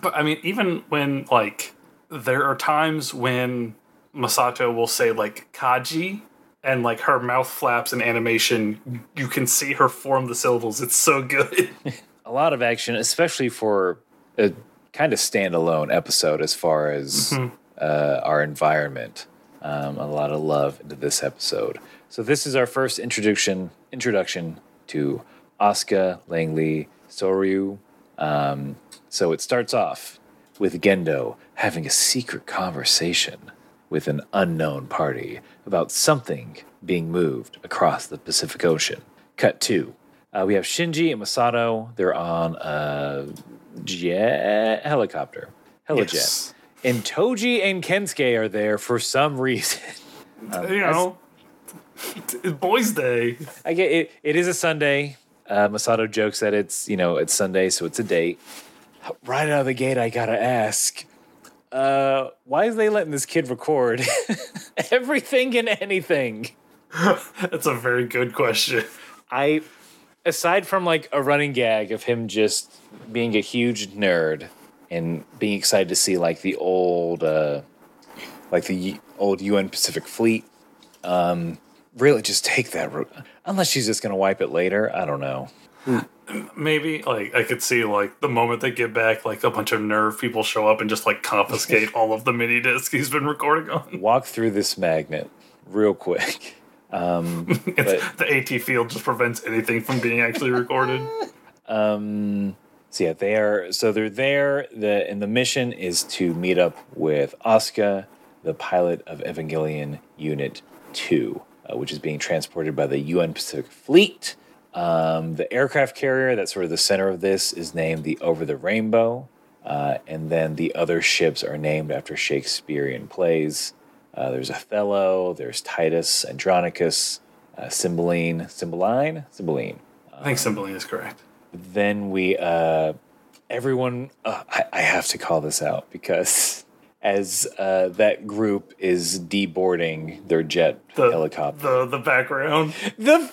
But I mean, even when like there are times when Misato will say like Kaji and like her mouth flaps in animation, you can see her form the syllables. It's so good. A lot of action, especially for a kind of standalone episode as far as uh, our environment. Um, a lot of love into this episode. So this is our first introduction introduction to Asuka, Langley, Soryu. Um, so it starts off with Gendo having a secret conversation with an unknown party about something being moved across the Pacific Ocean. Cut two. Uh, we have Shinji and Misato. They're on a jet helicopter, helijet. Yes. And Toji and Kensuke are there for some reason. you know, it's Boys' Day. I get it. It is a Sunday. Uh, Misato jokes that it's you know it's Sunday, so it's a date. Right out of the gate, I gotta ask, uh, why is they letting this kid record everything and anything? That's a very good question. I, aside from like a running gag of him just being a huge nerd and being excited to see like the old, uh, like the old UN Pacific Fleet, um, really just take that route. Unless she's just gonna wipe it later, I don't know. Maybe like I could see like the moment they get back, like a bunch of NERV people show up and just like confiscate all of the mini discs he's been recording on. Walk through this magnet real quick. Um, It's, the AT field just prevents anything from being actually recorded. Um, so yeah, they are. So they're there. The and the mission is to meet up with Asuka, the pilot of Evangelion Unit Two, uh, which is being transported by the UN Pacific Fleet. Um, the aircraft carrier that's sort of the center of this is named the Over the Rainbow, uh, and then the other ships are named after Shakespearean plays. Uh, there's Othello, there's Titus, Andronicus, uh, Cymbeline, Cymbeline, Cymbeline I think Cymbeline is correct. Then we uh everyone uh, I, I have to call this out because as uh that group is deboarding their jet The helicopter the the background. the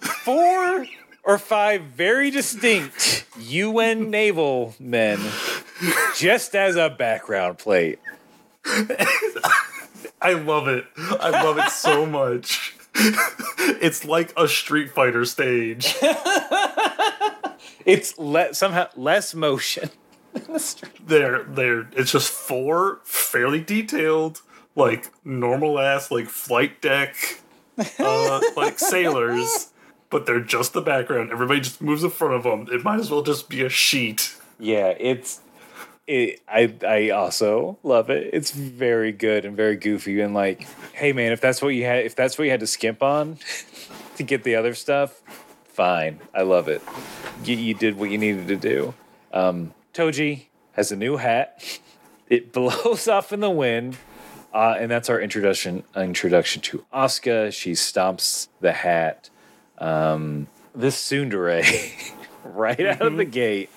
four or five very distinct UN naval men just as a background plate I love it. I love it so much. it's like a Street Fighter stage. It's le- somehow less motion. They're they're it's just four fairly detailed, like normal ass like flight deck uh like sailors, but they're just the background. Everybody just moves in front of them. It might as well just be a sheet. Yeah, it's. It, I I also love it. It's very good and very goofy and like, hey man, if that's what you had, if that's what you had to skimp on to get the other stuff, fine. I love it. You, you did what you needed to do. Um, Toji has a new hat. It blows off in the wind, uh, and that's our introduction introduction to Asuka. She stomps the hat. Um, this tsundere right out of the gate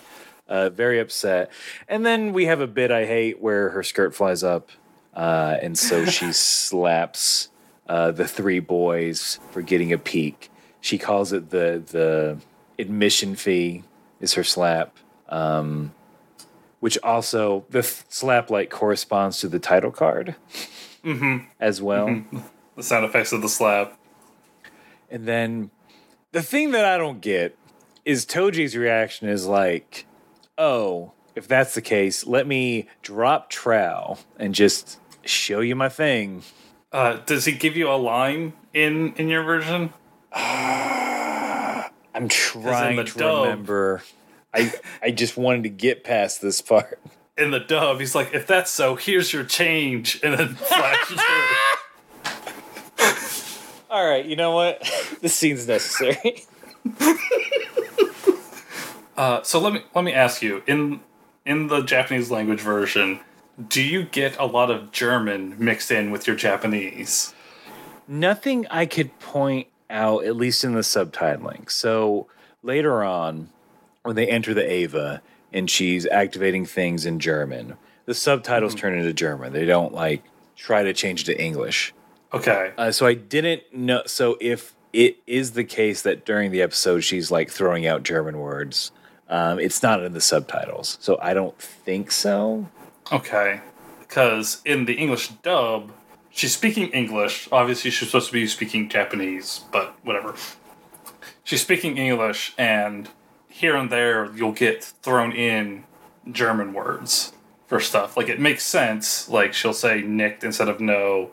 uh, very upset. And then we have a bit I hate where her skirt flies up, uh, and so she slaps uh, the three boys for getting a peek. She calls it the the admission fee is her slap, um, which also the th- slap like corresponds to the title card as well. The sound effects of the slap. And then the thing that I don't get is Toji's reaction is like, oh, if that's the case, let me drop trowel and just show you my thing. Uh, does he give you a line in in your version? I'm trying to dub. remember. I I just wanted to get past this part. In the dub, he's like, "If that's so, here's your change," and then flashes. All right, you know what? this scene's necessary. Uh, so let me let me ask you in in the Japanese language version, do you get a lot of German mixed in with your Japanese? Nothing I could point out, at least in the subtitling. So later on, when they enter the Eva and she's activating things in German, the subtitles turn into German. They don't like try to change it to English. Okay. Uh, so I didn't know. So if it is the case that during the episode she's like throwing out German words, um, it's not in the subtitles. So I don't think so. Okay. Because in the English dub, she's speaking English. Obviously, she's supposed to be speaking Japanese, but whatever. She's speaking English, and here and there, you'll get thrown in German words for stuff. Like, it makes sense. Like, she'll say nicked instead of no,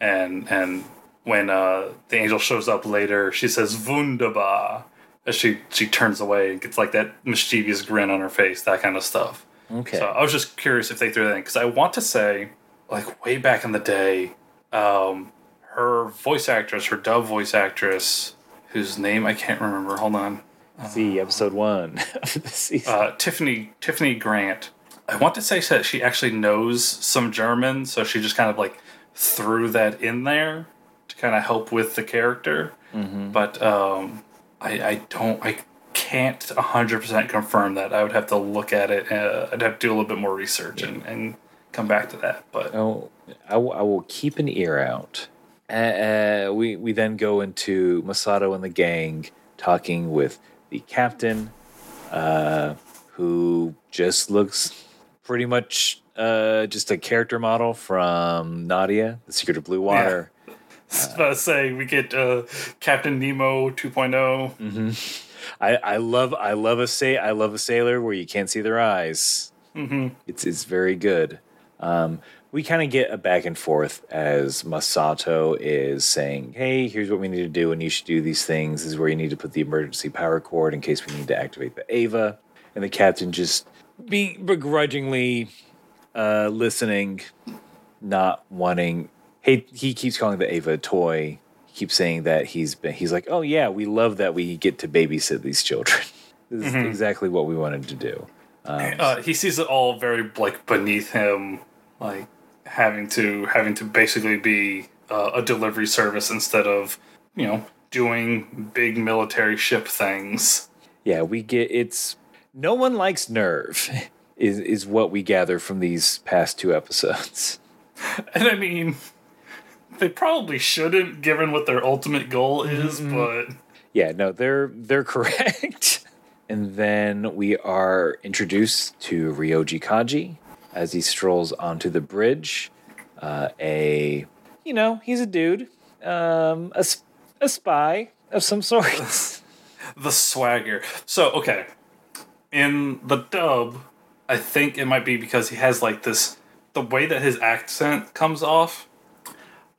and, and when uh, the angel shows up later, she says wunderbar as she, she turns away and gets like that mischievous grin on her face, that kind of stuff. Okay. So I was just curious if they threw that in because I want to say, like way back in the day, um, her voice actress, her dub voice actress, whose name I can't remember. Hold on, See episode one of the season. uh, Tiffany Tiffany Grant. I want to say that she actually knows some German, so she just kind of like threw that in there to kind of help with the character. But um, I, I don't I can't 100% confirm that. I would have to look at it. Uh, I'd have to do a little bit more research and, and come back to that. But Oh, I, w- I will keep an ear out. Uh, uh, we we then go into Misato and the gang talking with the captain, uh, who just looks pretty much uh, just a character model from Nadia, The Secret of Blue Water. Was about to say we get uh, Captain Nemo 2.0. I, I love I love a say I love a sailor where you can't see their eyes. Mm-hmm. It's it's very good. Um, we kind of get a back and forth as Misato is saying, "Hey, here's what we need to do, and you should do these things. This is where you need to put the emergency power cord in case we need to activate the Eva." And the captain just be begrudgingly uh, listening, not wanting. Hey, he keeps calling the Eva a toy. He keeps saying that he's been. He's like, "Oh yeah, we love that we get to babysit these children." this is exactly what we wanted to do. Uh, he sees it all very like beneath him, like having to having to basically be uh, a delivery service instead of you know doing big military ship things. Yeah, we get it's no one likes NERV is is what we gather from these past two episodes. And I mean, they probably shouldn't, given what their ultimate goal is. But Yeah, no, they're they're correct. and then we are introduced to Ryoji Kaji as he strolls onto the bridge. Uh, a you know, he's a dude, um, a, s- a spy of some sort. the swagger. So okay, in the dub, I think it might be because he has like this the way that his accent comes off.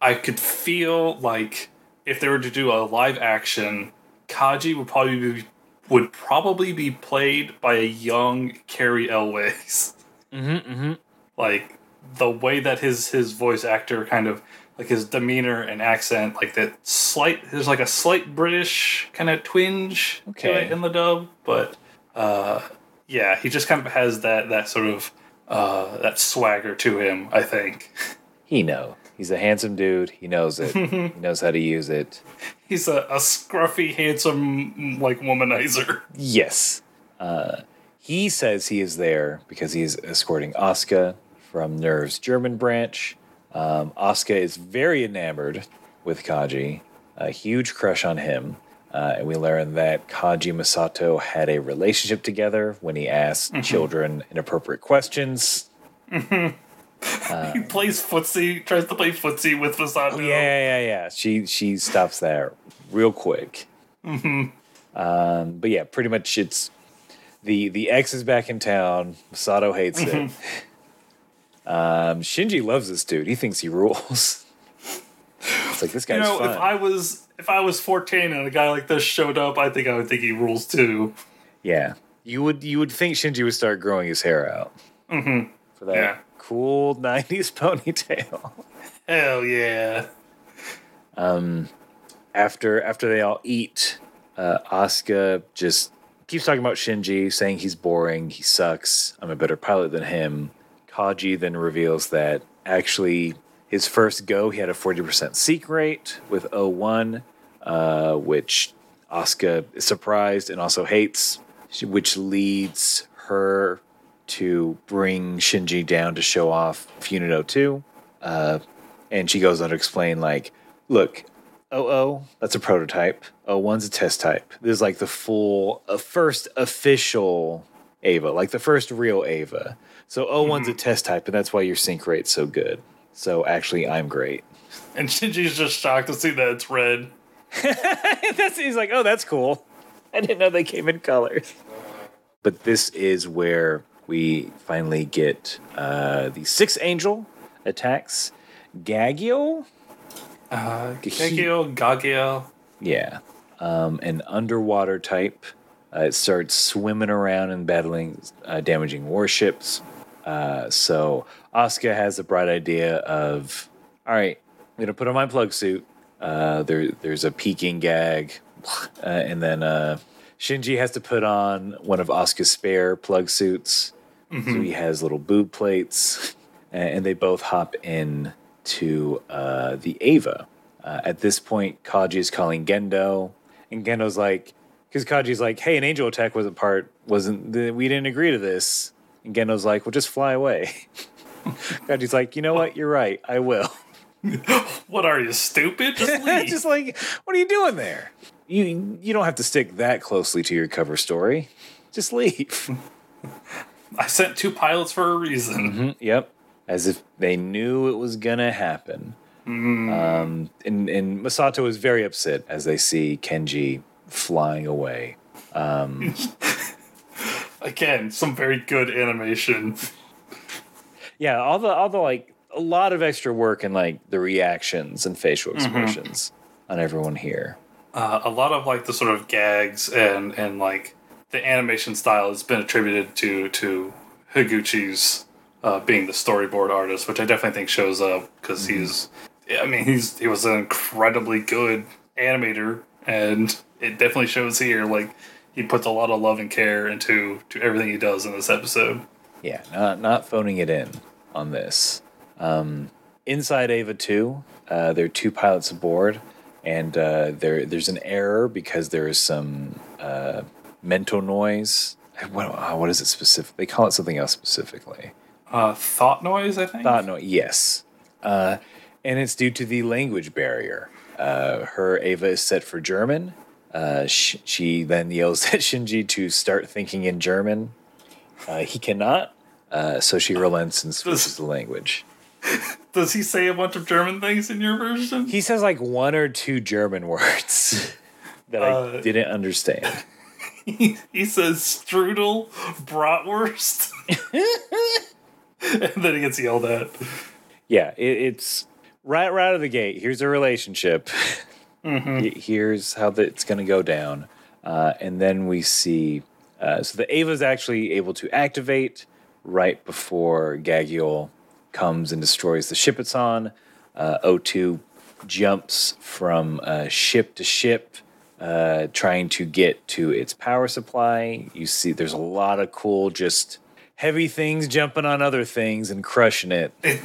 I could feel like if they were to do a live action, Kaji would probably be would probably be played by a young Cary Elwes. mm-hmm, mm-hmm. Like the way that his his voice actor kind of like his demeanor and accent, like that slight there's like a slight British kind of twinge Okay. in the dub, but uh yeah, he just kind of has that that sort of uh that swagger to him, I think. He know. He's a handsome dude. He knows it. he knows how to use it. He's a, a scruffy, handsome like womanizer. Yes. Uh, he says he is there because he is escorting Asuka from NERV's German branch. Um, Asuka is very enamored with Kaji, a huge crush on him. Uh, and we learn that Kaji Misato had a relationship together when he asked children inappropriate questions. he plays footsie, tries to play footsie with Misato. Oh, Yeah, yeah, yeah. She she stops there real quick. Um, but yeah, pretty much it's the the ex is back in town. Misato hates it. Um, Shinji loves this dude. He thinks he rules. it's like this You know, fun. if I was if I was 14 and a guy like this showed up, I think I would think he rules too. yeah, you would you would think Shinji would start growing his hair out Mm-hmm. For that Yeah. cool '90s ponytail. Hell yeah. Um, after after they all eat, uh, Asuka just keeps talking about Shinji, saying he's boring, he sucks. I'm a better pilot than him. Kaji then reveals that actually his first go he had a 40% seek rate with 01, uh, which Asuka is surprised and also hates, which leads her to bring Shinji down to show off Unit 02. Uh, and she goes on to explain, like, look, oh oh, that's a prototype. 01's a test type. This is like the full, uh, first official Eva, like the first real Eva. So 01's a test type, and that's why your sync rate's so good. So actually, I'm great. And Shinji's just shocked to see that it's red. that's, he's like, oh, that's cool. I didn't know they came in colors. But this is where we finally get uh, the sixth angel attacks Gagio. Uh, Gagio, Gagio. Yeah. Um, an underwater type. Uh, it starts swimming around and battling uh, damaging warships. Uh, so Asuka has the bright idea of, all right, I'm gonna put on my plug suit. Uh, there, there's a peeking gag, uh, and then uh, Shinji has to put on one of Asuka's spare plug suits. So he has little boob plates, and, they both hop in to uh, the Eva. Uh, at this point, Kaji is calling Gendo, and Gendo's like, because Kaji's like, "Hey, an angel attack wasn't part, wasn't the, we didn't agree to this." And Gendo's like, "Well, just fly away." Kaji's like, "You know what? You're right. I will." What are you, stupid? Just leave. just like, what are you doing there? You you don't have to stick that closely to your cover story. Just leave. I sent two pilots for a reason. Mhm, Yep. As if they knew it was gonna happen. Um, and, and Misato is very upset as they see Kenji flying away. Again, some very good animation. Yeah, all the all the like a lot of extra work and like the reactions and facial expressions on everyone here. Uh, a lot of like the sort of gags and and like the animation style has been attributed to to Higuchi's uh, being the storyboard artist, which I definitely think shows up because he's. I mean, he's he was an incredibly good animator, and it definitely shows here. Like he puts a lot of love and care into to everything he does in this episode. Yeah, not not phoning it in on this. Um, inside Eva two, uh, there are two pilots aboard, and uh, there there's an error because there is some uh, mental noise. What, uh, what is it specific? They call it something else specifically. Uh, thought noise, I think. Thought noise. Yes, uh, and it's due to the language barrier. Uh, her Eva is set for German. Uh, sh- she then yells at Shinji to start thinking in German. Uh, he cannot, uh, so she relents and switches the language. Does he say a bunch of German things in your version? He says like one or two German words that I didn't understand. He, he says strudel, bratwurst. and then he gets yelled at. Yeah, it, it's right right out of the gate. Here's a relationship. Y- Here's how the, it's going to go down, uh, and then we see. Uh, so the Eva's actually able to activate right before Gagiel comes and destroys the ship it's on. Uh, O2 jumps from uh, ship to ship, uh, trying to get to its power supply. You see, there's a lot of cool, just heavy things jumping on other things and crushing it. It,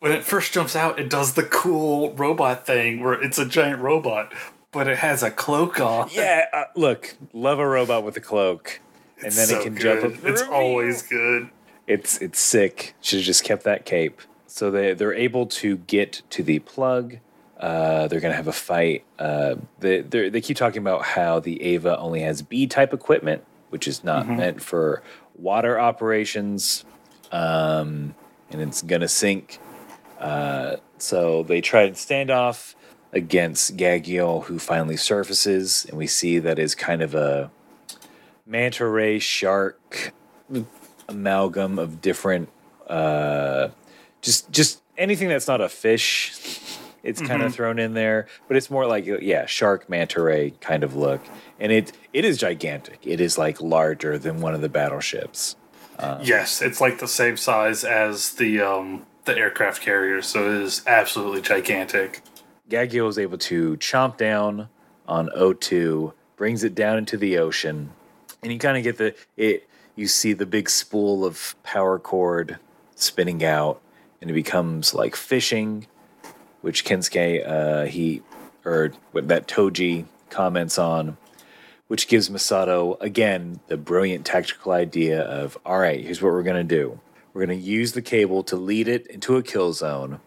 when it first jumps out, it does the cool robot thing where it's a giant robot, but it has a cloak on. Yeah, uh, look, love a robot with a cloak, and then so it can good. jump up. It's always good. It's it's sick. Should have just kept that cape. So they they're able to get to the plug. Uh, they're gonna have a fight. Uh, they they're- keep talking about how the Eva only has B type equipment, which is not meant for water operations, um, and it's gonna sink. Uh, so they try to stand off against Gagiel, who finally surfaces, and we see that is kind of a manta ray shark amalgam of different uh just just anything that's not a fish it's kind of thrown in there but it's more like yeah shark manta ray kind of look and it it is gigantic it is like larger than one of the battleships Yes, it's like the same size as the um the aircraft carrier, so it is absolutely gigantic. Gagiel is able to chomp down on O2, brings it down into the ocean, and you kind of get the it. You see the big spool of power cord spinning out, and it becomes like fishing, which Kensuke uh, he or that Toji comments on, which gives Misato again the brilliant tactical idea of all right, here's what we're gonna do. We're gonna use the cable to lead it into a kill zone.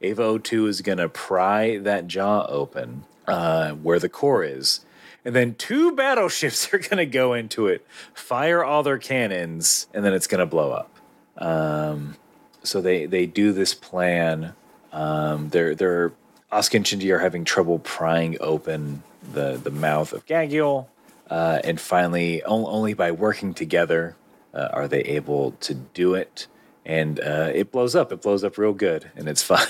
Eva O2 is to pry that jaw open uh, where the core is. And then two battleships are going to go into it, fire all their cannons, and then it's going to blow up. Um, so they, they do this plan. Um, they're, they're, Asuka and Shinji are having trouble prying open the, the mouth of Gagiel. Uh, and finally, on, only by working together uh, are they able to do it. And uh, it blows up. It blows up real good, and it's fun.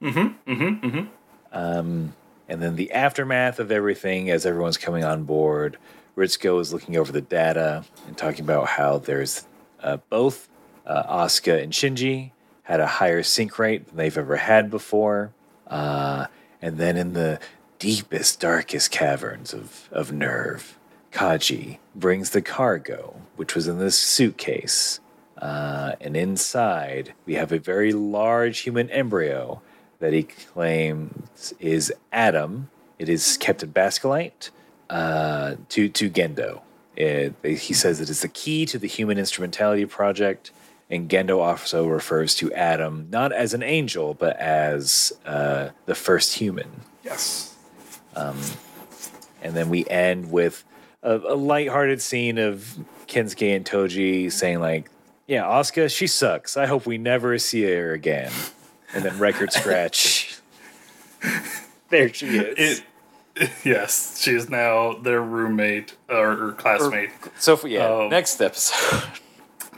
Mm-hmm. Mm-hmm. Mm-hmm. Um, and then the aftermath of everything, as everyone's coming on board, Ritsuko is looking over the data and talking about how there's uh, both uh, Asuka and Shinji had a higher sync rate than they've ever had before. Uh, and then in the deepest, darkest caverns of, of NERV, Kaji brings the cargo, which was in this suitcase. Uh, and inside, we have a very large human embryo that he claims is Adam. It is kept in Bakelite uh, to, to Gendo. It, he says it is the key to the Human Instrumentality Project, and Gendo also refers to Adam not as an angel, but as uh, the first human. Yes. And then we end with a, a lighthearted scene of Kensuke and Toji saying, like, yeah, Asuka, she sucks. I hope we never see her again. And then record scratch. there she is. It yes, she is now their roommate or, or classmate. so, yeah, um, next episode.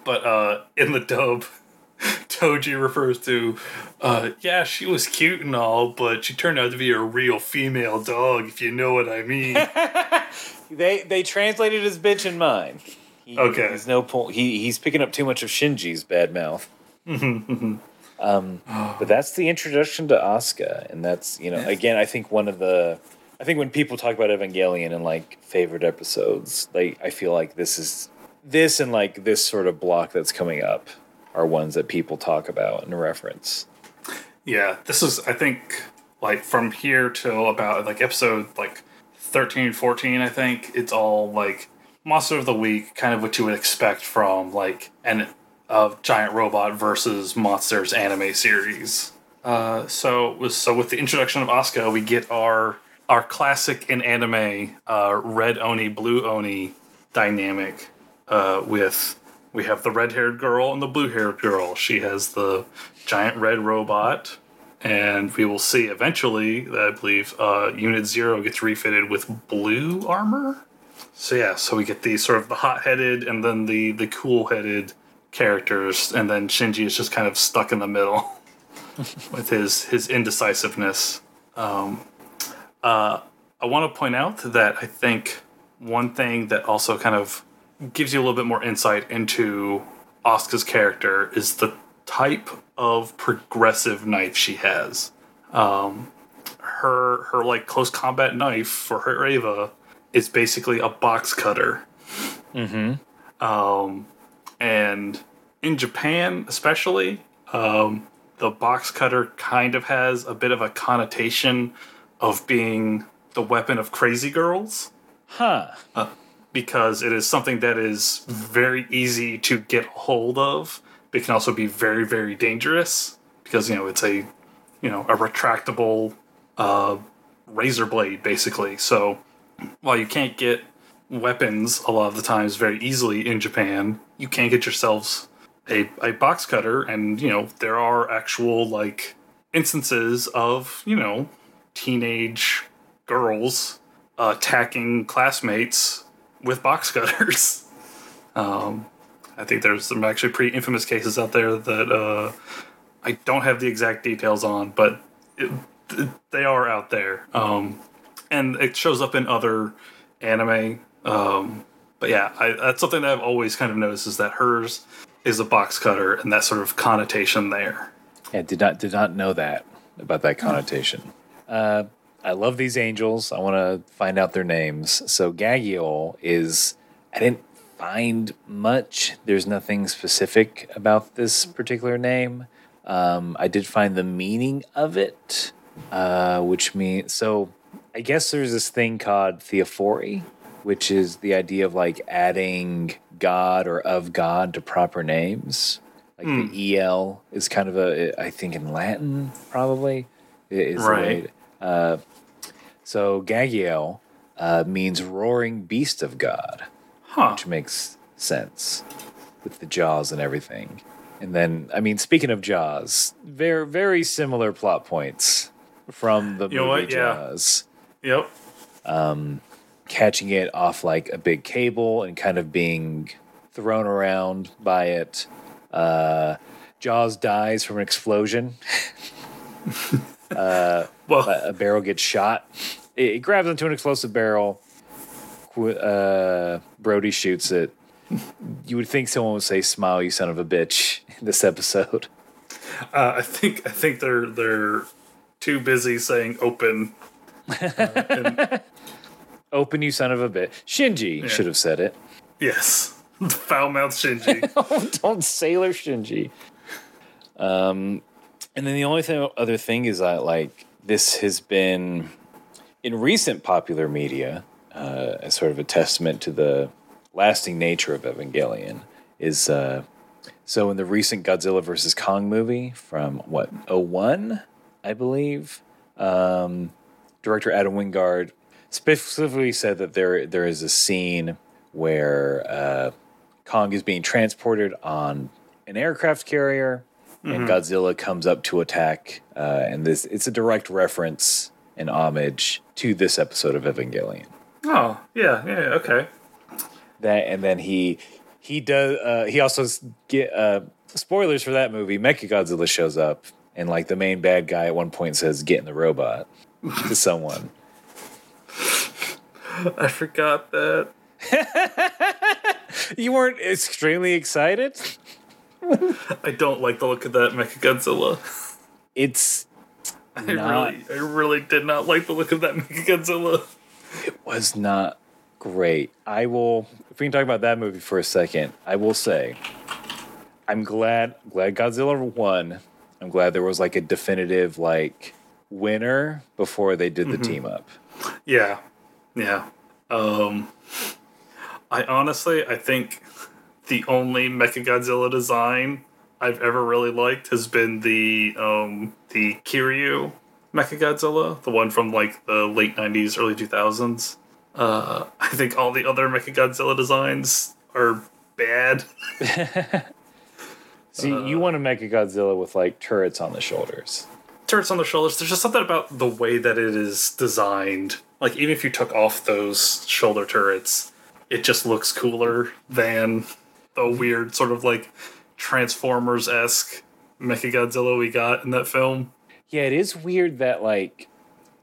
but uh in the dub Toji refers to uh yeah, she was cute and all, but she turned out to be a real female dog, if you know what I mean. they they translated his bitch in mine. He, Okay. There's no point. He he's picking up too much of Shinji's bad mouth. um, but that's the introduction to Asuka, and that's you know again I think one of the I think when people talk about Evangelion and like favorite episodes, like I feel like this is this and like this sort of block that's coming up are ones that people talk about and reference. yeah, this is I think like from here till about like episode like 13, 14, I think, it's all like monster of the week, kind of what you would expect from like an of giant robot versus monsters anime series. Uh, so so with the introduction of Asuka, we get our our classic in anime uh, red oni blue oni dynamic uh, with we have the red haired girl and the blue haired girl. She has the giant red robot. And we will see eventually that I believe uh, Unit Zero gets refitted with blue armor. So yeah, so we get the sort of the hot headed and then the the cool headed characters, and then Shinji is just kind of stuck in the middle with his his indecisiveness. Um, uh, I want to point out that I think one thing that also kind of gives you a little bit more insight into Asuka's character is the type of progressive knife she has. Um, her her like close combat knife for her Eva is basically a box cutter. Mm-hmm. Um, and in Japan, especially, um, the box cutter kind of has a bit of a connotation of being the weapon of crazy girls Huh. Because it is something that is very easy to get hold of, but can also be very, very dangerous because you know it's a you know a retractable uh, razor blade basically. So while you can't get weapons a lot of the times very easily in Japan, you can get yourselves a, a box cutter, and you know there are actual like instances of you know teenage girls attacking classmates with box cutters. Um, I think there's some actually pretty infamous cases out there that uh, I don't have the exact details on, but it, th- they are out there. Um, and it shows up in other anime. Um, but yeah, I, that's something that I've always kind of noticed is that hers is a box cutter and that sort of connotation there. Yeah, did not did not know that about that connotation. Uh, I love these angels. I want to find out their names. So Gagiol is. I didn't find much. There's nothing specific about this particular name. Um, I did find the meaning of it, uh, which means so. I guess there's this thing called theophory, which is the idea of like adding God or of God to proper names. Like the el is kind of a, I think in Latin probably is Right. way- Uh, so Gagiel uh, means roaring beast of God, Huh. which makes sense with the jaws and everything. And then, I mean, speaking of Jaws, very very similar plot points from the You movie what? Yeah. Jaws Yep. catching it off like a big cable and kind of being thrown around by it. Uh, Jaws dies from an explosion. Well, a barrel gets shot. It, it grabs onto an explosive barrel. Uh, Brody shoots it. You would think someone would say, "Smile, you son of a bitch!" in this episode. uh, I think I think they're they're too busy saying open. Open, you son of a bitch. Shinji should have said it. Yes. Foul mouth Shinji. Oh, don't sailor Shinji. Um, and then the only thing, other thing is that like this has been in recent popular media uh, as sort of a testament to the lasting nature of Evangelion. Is uh, so in the recent Godzilla versus Kong movie from what 01, I believe, um, director Adam Wingard specifically said that there there is a scene where uh, Kong is being transported on an aircraft carrier, and Godzilla comes up to attack. Uh, and this it's a direct reference and homage to this episode of Evangelion. oh, yeah, yeah, okay. That and then he he does uh, he also get uh, spoilers for that movie. Mechagodzilla shows up, and like the main bad guy at one point says, "Get in the robot." to someone. I forgot that. You weren't extremely excited. I don't like the look of that Mechagodzilla. It's I Not- really, I really did not like the look of that Mechagodzilla. It was not great. I will if we can talk about that movie for a second, I will say I'm glad glad Godzilla won. I'm glad there was like a definitive like winner before they did the team up. Yeah, yeah. Um, I honestly, I think the only Mechagodzilla design I've ever really liked has been the um, the Kiryu Mechagodzilla, the one from like the late '90s, early 2000s. Uh, I think all the other Mechagodzilla designs are bad. See, you want a Godzilla with like turrets on the shoulders. Turrets on the shoulders. There's just something about the way that it is designed. Like even if you took off those shoulder turrets, it just looks cooler than the weird sort of like Transformers esque Mechagodzilla we got in that film. Yeah, it is weird that like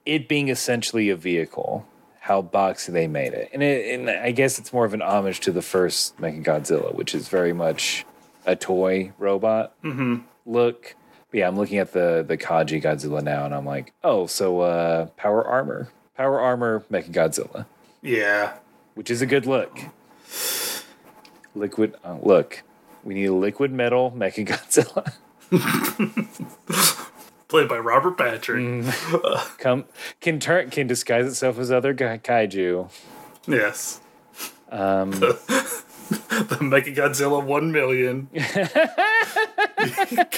it being essentially a vehicle, how boxy they made it, and it, and I guess it's more of an homage to the first Mechagodzilla, which is very much a toy robot mm-hmm. look. But yeah, I'm looking at the the Kaji Godzilla now, and I'm like, oh, so uh, power armor, power armor Mechagodzilla, Yeah. which is a good look. Liquid uh, look, we need a liquid metal Mechagodzilla. Played by Robert Patrick. Mm. Come can turn can disguise itself as other ga- kaiju. Yes. Um, the Mechagodzilla 1 million.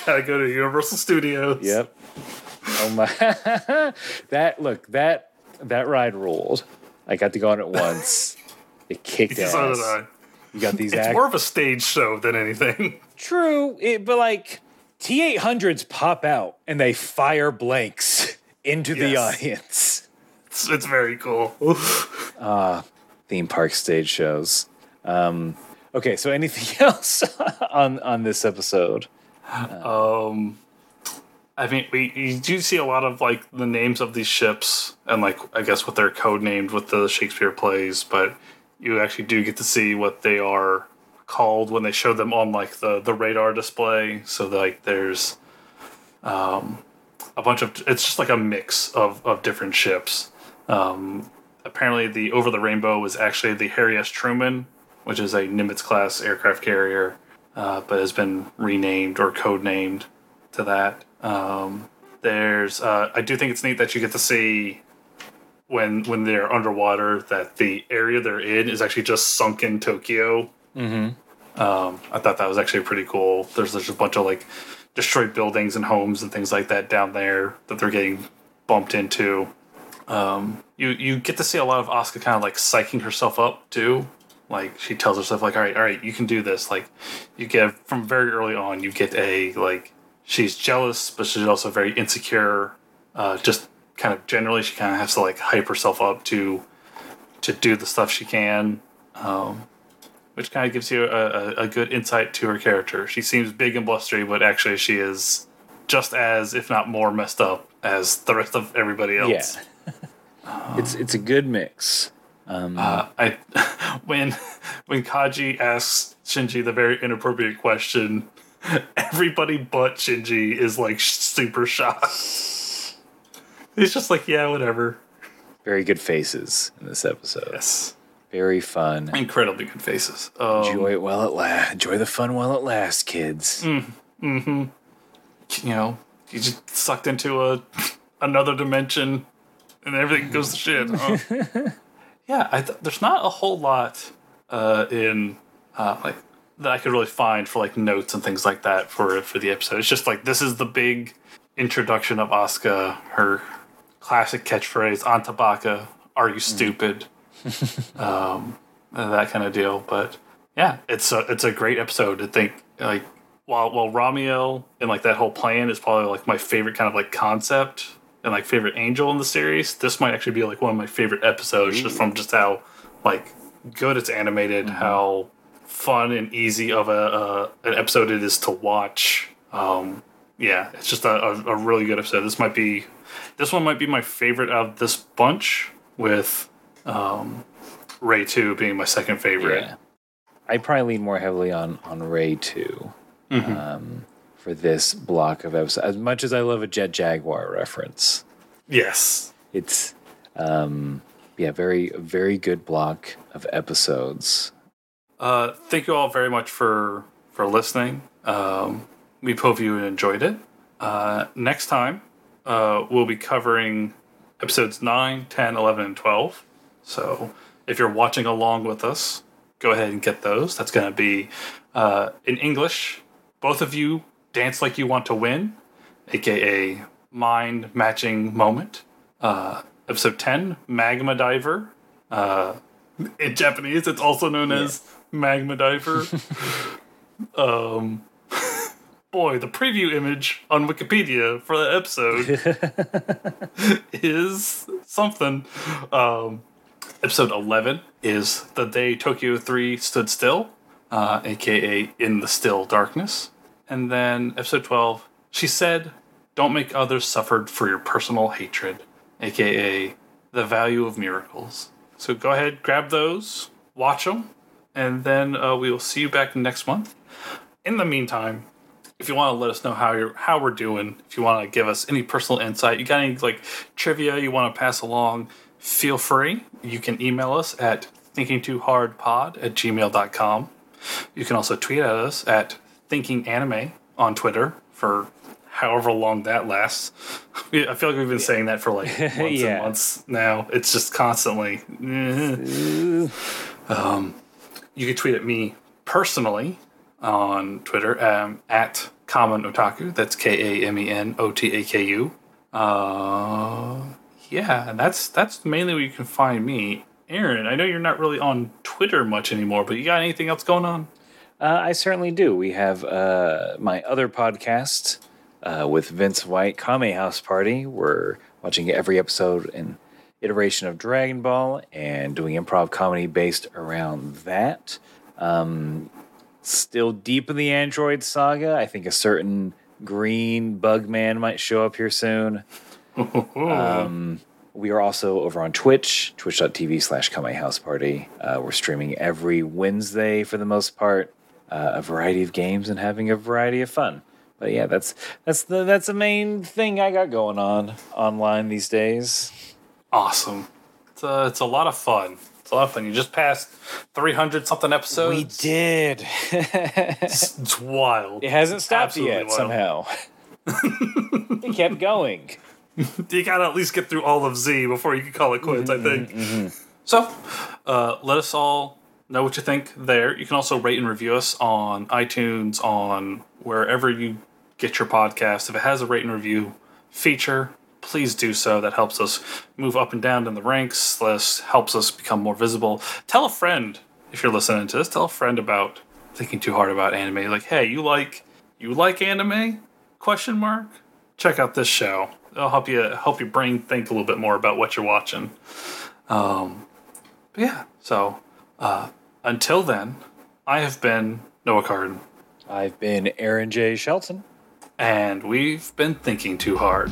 Gotta go to Universal Studios. Yep. Oh my! that look that that ride ruled. I got to go on it once. It kicked ass. So did I. You got these It's act- more of a stage show than anything. True, it, but like T eight hundreds pop out and they fire blanks into the audience. It's, it's very cool. Ah, theme park stage shows. Um, okay, so anything else on on this episode? Um, I mean, we you do see a lot of like the names of these ships and like I guess what they're code named with the Shakespeare plays, but you actually do get to see what they are called when they show them on like the the radar display. So like there's um a bunch of it's just like a mix of of different ships. Um, apparently, the Over the Rainbow was actually the Harry S. Truman, which is a Nimitz class aircraft carrier, uh, but has been renamed or codenamed to that. Um, there's, uh, I do think it's neat that you get to see when when they're underwater that the area they're in is actually just sunken Tokyo. Mm-hmm. Um, I thought that was actually pretty cool. There's there's a bunch of like destroyed buildings and homes and things like that down there that they're getting bumped into. Um, you you get to see a lot of Asuka kind of like psyching herself up too. Like she tells herself like, all right, all right, you can do this. Like you get from very early on, you get a like she's jealous, but she's also very insecure. Uh, just kind of generally, she kind of has to like hype herself up to to do the stuff she can. Um, which kind of gives you a, a, a good insight to her character. She seems big and blustery, but actually she is just as, if not more, messed up as the rest of everybody else. Yeah, it's it's a good mix. Uh, I when when Kaji asks Shinji the very inappropriate question, everybody but Shinji is like super shocked. He's just like, yeah, whatever. Very good faces in this episode. Yes, Very fun. incredibly good faces. Um, Enjoy it while it lasts. Enjoy the fun while it lasts, kids. Mm, mm-hmm. You know, you just sucked into a another dimension, and everything goes to shit. huh? yeah, I th- there's not a whole lot uh, in uh, like that I could really find for like notes and things like that for for the episode. It's just like this is the big introduction of Asuka, her classic catchphrase on "Antabaka, are you stupid?" um, that kind of deal. But yeah, it's a it's a great episode. I think like while while Ramiel and like that whole plan is probably like my favorite kind of like concept and like favorite angel in the series. This might actually be like one of my favorite episodes just from just how like good it's animated, how fun and easy of a uh, an episode it is to watch. Um, yeah, it's just a, a, a really good episode. This might be this one might be my favorite of this bunch with um, Rei 2 being my second favorite. Yeah. I probably lean more heavily on on Rei too um, for this block of episodes. As much as I love a Jet Jaguar reference, Yes. it's um, yeah, very very good block of episodes. Uh, thank you all very much for for listening. Um, we hope you enjoyed it. Uh, next time, uh, we'll be covering episodes 9, 10, 11, and 12. So if you're watching along with us, go ahead and get those. That's going to be uh, in English. Both of you dance like you want to win, aka mind matching moment. Uh, episode 10, Magma Diver. Uh, in Japanese, it's also known as magma Diver. um, boy, the preview image on Wikipedia for the episode is something. Um, episode 11 is the day Tokyo 3 stood still, uh, aka In the Still Darkness. And then episode 12, she said, Don't make others suffer for your personal hatred, aka The Value of Miracles. So go ahead, grab those, watch them, and then uh, we will see you back next month. In the meantime, if you want to let us know how you're how we're doing, if you want to give us any personal insight, you got any like trivia you want to pass along, feel free. You can email us at thinkingtoohardpod at gmail.com. You can also tweet at us at thinkinganime on Twitter for however long that lasts. I feel like we've been saying that for like months Yeah. and months now. It's just constantly. um, you can tweet at me personally on Twitter um, at Kamen Otaku. That's K A M E N O T A K U. Uh, yeah, and that's that's mainly where you can find me. Aaron, I know you're not really on Twitter much anymore, but you got anything else going on? Uh, I certainly do. We have uh, my other podcast uh, with Vince White, Kame House Party. We're watching every episode and iteration of Dragon Ball and doing improv comedy based around that. Um, still deep in the Android saga. I think a certain green bug man might show up here soon. Um, we are also over on Twitch, twitch.tv slash Kame House Party. Uh, we're streaming every Wednesday for the most part, uh, a variety of games and having a variety of fun. But yeah, that's that's the that's the main thing I got going on online these days. awesome. It's a, it's a lot of fun. It's a lot of fun. You just passed 300 something episodes. We did. It's, it's wild. It hasn't stopped Absolutely yet wild. somehow. it kept going. You gotta at least get through all of Z before you can call it quits, I think. So, uh, let us all know what you think there. You can also rate and review us on iTunes, on wherever you get your podcast. If it has a rate and review feature, please do so. That helps us move up and down in the ranks. This helps us become more visible. Tell a friend if you're listening to this. Tell a friend about thinking too hard about anime. Like, hey, you like you like anime? Question mark. Check out this show. It'll help you help your brain think a little bit more about what you're watching. Um, yeah. So uh, until then, I have been Noah Carden, I've been Aaron J. Shelton. and we've been thinking too hard.